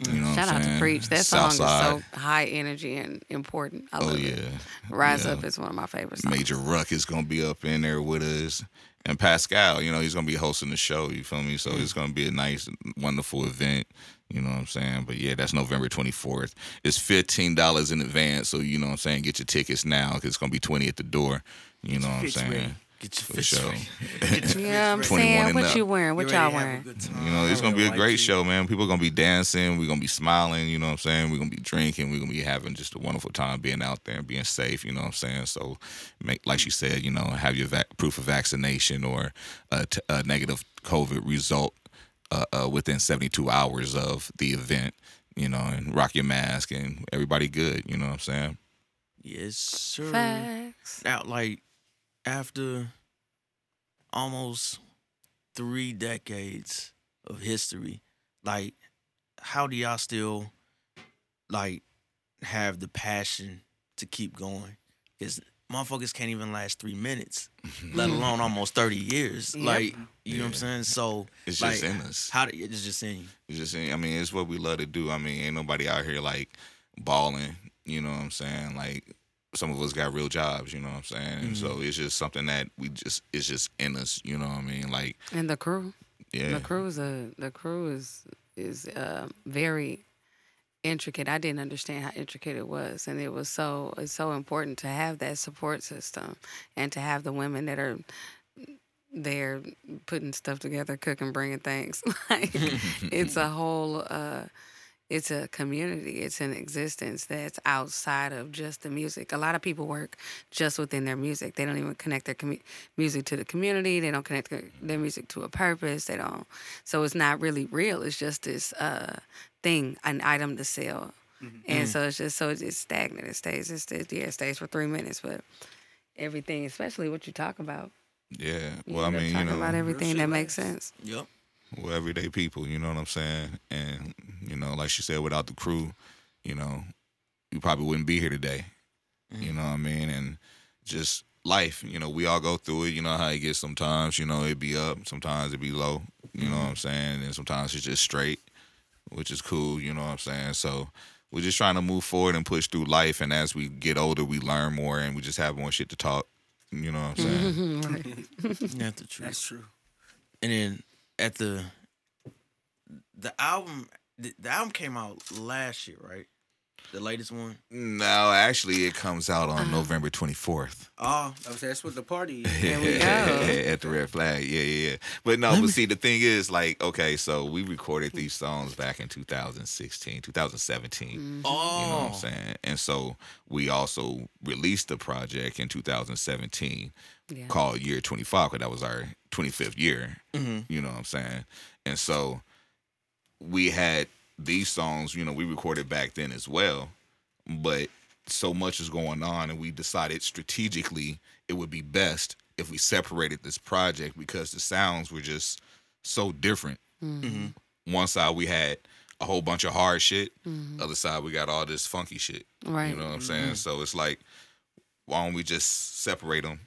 You know Shout out saying? to Preach. That song Southside. is so high energy and important. I Oh yeah. it. Rise Yeah. Up is one of my favorite songs. Major Ruck is gonna be up in there with us. And Pascal, you know, he's gonna be hosting the show, you feel me? So mm. it's gonna be a nice, wonderful event. You know what I'm saying? But yeah, that's November 24th. It's $15 in advance, so you know what I'm saying? Get your tickets now because it's gonna be 20 at the door. You know what I'm saying? Ready. Get your For fish sure. ready. (laughs) You know what I'm saying? What up. you wearing? What You y'all ready to have a wearing? You know, it's gonna be a great like show, man. People are gonna be dancing, we're gonna be smiling, you know what I'm saying? We're gonna be drinking, we're gonna be having just a wonderful time being out there and being safe, you know what I'm saying? So make like she said, you know, have your vac- proof of vaccination or a, t- a negative COVID result uh, uh, within 72 hours of the event, you know, and rock your mask and everybody good, you know what I'm saying? Yes, sir. Facts. Now, like after almost three decades of history, like how do y'all still like have the passion to keep going? Because motherfuckers can't even last three minutes, (laughs) let alone almost thirty years. Yep. Like you know what I'm saying? So It's like, just in us. How do it's just in you? It's just, I mean, it's what we love to do. I mean, ain't nobody out here like balling. You know what I'm saying? Like some of us got real jobs. You know what I'm saying? And so it's just something that we just it's just in us. You know what I mean? Like And the crew. yeah, The crew is a the crew is is uh, very intricate. I didn't understand how intricate it was, and it was so it's so important to have that support system and to have the women that are there putting stuff together, cooking, bringing things. (laughs) like (laughs) it's a whole. Uh, it's a community. It's an existence that's outside of just the music. A lot of people work just within their music. They don't even connect their commu- music to the community. They don't connect their, their music to a purpose. They don't. So it's not really real. It's just this uh, thing, an item to sell. And so it's just so it's just stagnant. It stays. It stays. Yeah, it stays for three minutes, but everything, especially what you talk about. yeah. You Well, I end up mean, you know, about everything that makes sense. Yep. we're everyday people. You know what I'm saying? And you know, like she said, without the crew, you know, we probably wouldn't be here today. You mm-hmm. know what I mean? And just life. You know, we all go through it. You know how it gets sometimes. You know, it be up. Sometimes it be low. You know what mm-hmm. I'm saying? And sometimes it's just straight, which is cool. You know what I'm saying? So we're just trying to move forward and push through life. And as we get older, we learn more and we just have more shit to talk. You know what I'm mm-hmm. saying? (laughs) (laughs) That's the truth. That's true. And then at the the album the, the album came out last year, right? The latest one. No, actually, it comes out on November 24th. Oh, I was that's what the party. (laughs) There (laughs) at the red flag. Yeah, yeah, yeah. But no, but see, the thing is, like, okay, so we recorded these songs back in 2016, 2017. Mm-hmm. You know oh, what I'm saying? And so we also released the project in 2017 Yeah. called Year 25, because that was our 25th year. Mhm. You know what I'm saying? And so we had these songs, you know, we recorded back then as well, but so much is going on, and we decided strategically it would be best if we separated this project because the sounds were just so different. Mm-hmm. One side we had a whole bunch of hard shit, other side we got all this funky shit. Right. You know what I'm saying? So it's like, why don't we just separate them?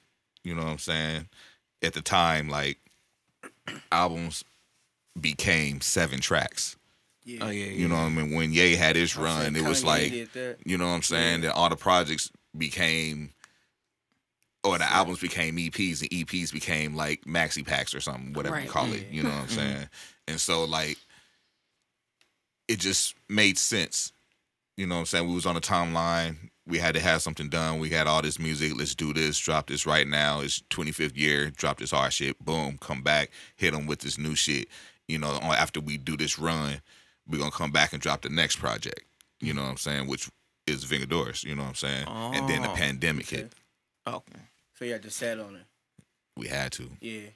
You know what I'm saying? At the time, like albums became seven tracks. Yeah. oh yeah, yeah. You know what I mean? When Ye had his run, it was like, you know what I'm saying? That all the projects became, or the albums became EPs, and EPs became like maxi packs or something, whatever you Right. call it. You know what I'm mm-hmm. saying? And so like, it just made sense. You know what I'm saying? We was on a timeline. We had to have something done. We had all this music. Let's do this. Drop this right now. It's 25th year. Drop this hard shit. Boom. Come back. Hit them with this new shit. You know, after we do this run, we're gonna come back and drop the next project. You know what I'm saying? Which is Vingadores. You know what I'm saying? And then the Oh, pandemic hit. okay. So you had to set on it. We had to Yeah.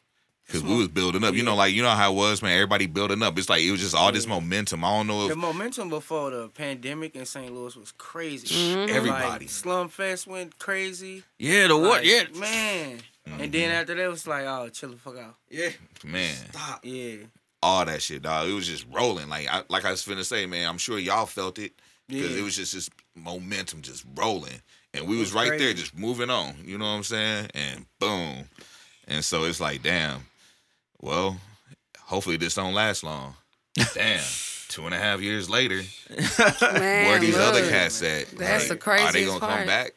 because we was building up. You know, like you know how it was, man. Everybody building up. It's like it was just all this momentum. I don't know if The momentum before the pandemic in St. Louis was crazy. Mhm. Everybody. Like, Slum Fest went crazy. Yeah, the what? Like, Yeah, man. And then after that, it was like, oh, chill the fuck out. Yeah. man, Stop. Yeah. All that shit, dog. It was just rolling. Like I like I was finna say, man. I'm sure y'all felt it because Yeah. it was just this momentum just rolling, and we was was right there, just moving on. You know what I'm saying? And boom, and so it's like, damn. Well, hopefully this don't last long. Damn. (laughs) Two and a half years later, Man, where these other look. cats at? That's the Like, Are they gonna part. come back?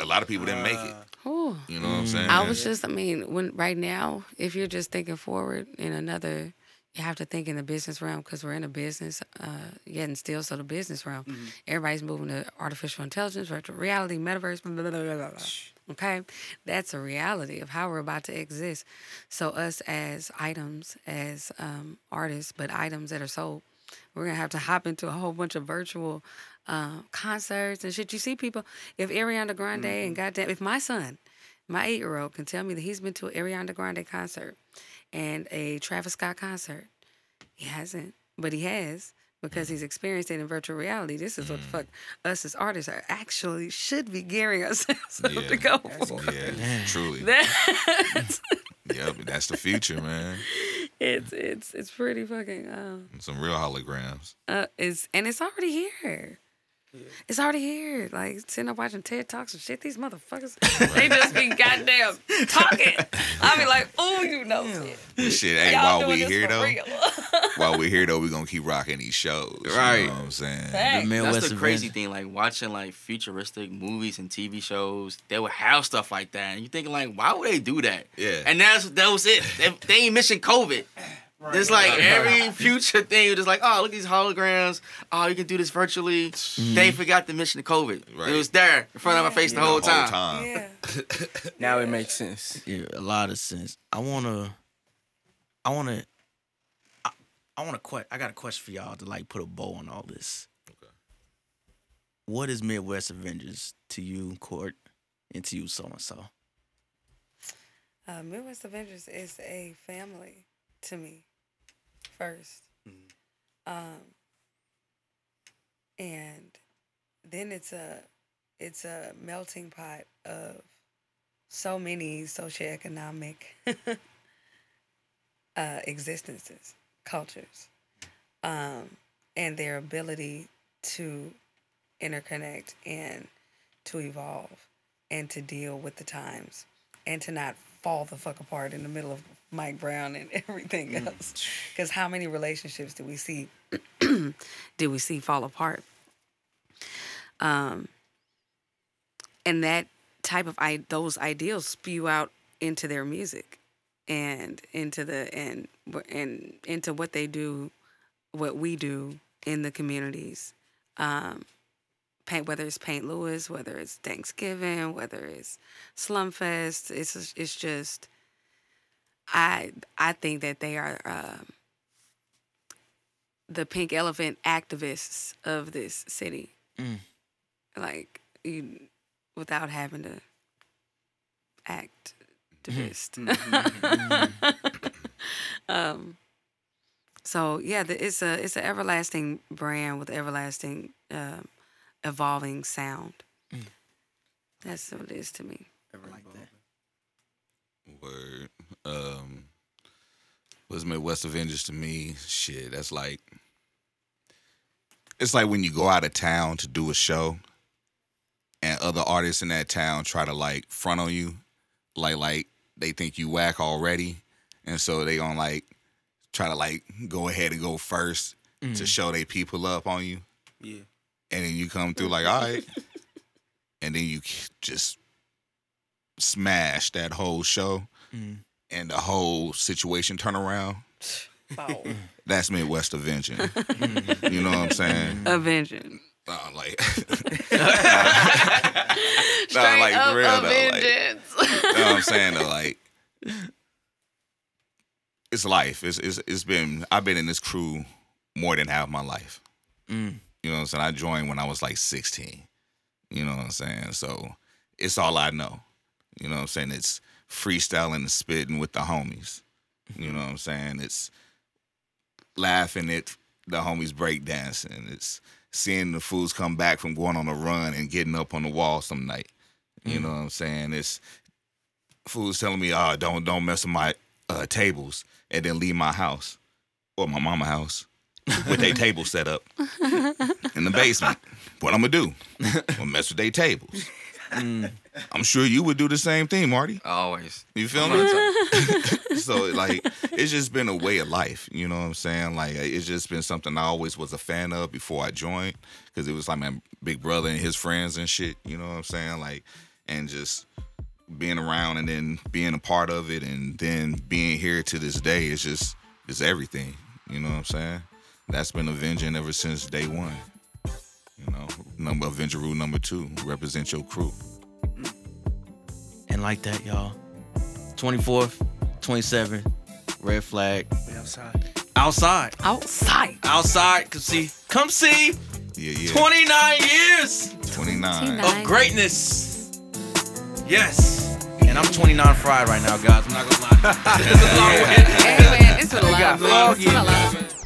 A lot of people didn't make it. Uh, Ooh. You know what I'm mm. saying? I was just, I mean, when right now, if you're just thinking forward in another, you have to think in the business realm because we're in a business, uh, yet and still, so the business realm. Everybody's moving to artificial intelligence, virtual reality, metaverse, blah, blah, blah. Okay, that's a reality of how we're about to exist. So us as items, as um, artists, but items that are sold, we're gonna have to hop into a whole bunch of virtual uh, concerts and shit. You see people, if Ariana Grande and goddamn, if my son, my eight year old can tell me that he's been to an Ariana Grande concert and a Travis Scott concert. He hasn't, but he has because he's experienced it in virtual reality. This is what the fuck us as artists are actually should be gearing ourselves (laughs) up Yeah. to go for. Yeah, truly. That's, (laughs) Yep, that's the future, man. (laughs) it's it's it's pretty fucking um Some real holograms. uh it's and it's already here. It's already here. Like sitting up watching TED Talks and shit. These motherfuckers, (laughs) they just be goddamn talking. I be like, oh, you know shit. This shit, hey, Y'all (laughs) while we here though, while we're here though, we're gonna keep rocking these shows. Right. You know what I'm saying? Facts. The That's the crazy Avengers. thing, like watching like futuristic movies and TV shows. They would have stuff like that, and you thinking like, why would they do that? Yeah. And that's that was it. They, they ain't mention COVID. (laughs) It's like every future thing, you're just like, oh, look at these holograms. Oh, you can do this virtually. They forgot to mention the COVID. Right. It was there in front of my face the whole time. Yeah. (laughs) Now it makes sense. Yeah, a lot of sense. I wanna, I wanna, I, I wanna que- I got a question for y'all to like put a bow on all this. Okay. What is Midwest Avengers to you, Court, and to you, so and so? Uh, Midwest Avengers is a family to me, 1st Um, and then it's a it's a melting pot of so many socioeconomic (laughs) uh, existences, cultures, um, and their ability to interconnect and to evolve and to deal with the times and to not fall the fuck apart in the middle of Mike Brown and (laughs) everything else. Because how many relationships do we see? (clears throat) did we see fall apart? Um, and that type of i those ideals spew out into their music and into the and and into what they do, what we do in the communities. Um, paint whether it's Paint Louis, whether it's Thanksgiving, whether it's Slumfest. It's it's just I I think that they are um, the pink elephant activists of this city. Mm. Like you, without having to act activist. (laughs) um. So yeah, the, it's a it's an everlasting brand with everlasting um, evolving sound. That's what it is to me. Ever like that. Word. Um, what's Midwest Avengers to me? Shit, that's like. It's like when you go out of town to do a show, and other artists in that town try to like front on you, like like they think you whack already, and so they gonna like try to like go ahead and go first to show they people up on you, Yeah. and then you come through like all right, (laughs) and then you just smash that whole show Mm. And the whole situation turn around. Wow. That's Midwest Avenging. you know what I'm saying? Avenging. Nah, like, Straight (laughs) (laughs) nah, like up for real though. Like, you know what I'm saying though? Like, it's life. It's it's it's been. I've been in this crew more than half my life. Mm. You know what I'm saying? I joined when I was like 16. You know what I'm saying? So it's all I know. You know what I'm saying? It's freestyling and spitting with the homies. You know what I'm saying? It's laughing at the homies breakdancing. It's seeing the fools come back from going on a run and getting up on the wall some night. You know mm. what I'm saying? It's fools telling me, "Oh, don't don't mess with my uh, tables," and then leave my house or my mama house with their (laughs) table set up (laughs) in the basement. What I'm gonna do? I'm gonna mess with their tables. Mm. I'm sure you would do the same thing, Marty. Always. You feel me? (laughs) (laughs) so like it's just been a way of life, you know what I'm saying? Like uh, it's just been something I always was a fan of before I joined cuz it was like my big brother and his friends and shit, you know what I'm saying? Like and just being around and then being a part of it and then being here to this day is just is everything, you know what I'm saying? That's been avenging ever since day 1. You know, number Avenger rule number 2, represent your crew. Mm. And like that, y'all. 24th, 27th, red flag. We outside. Outside. Outside. Outside. Come see. Come see. Yeah, yeah. 29 years 29. of greatness. Yes. And I'm 29 fried right now, guys. I'm not gonna lie. (laughs) It's a long way. Hey man, it's been a lot got of fun. It's been a lot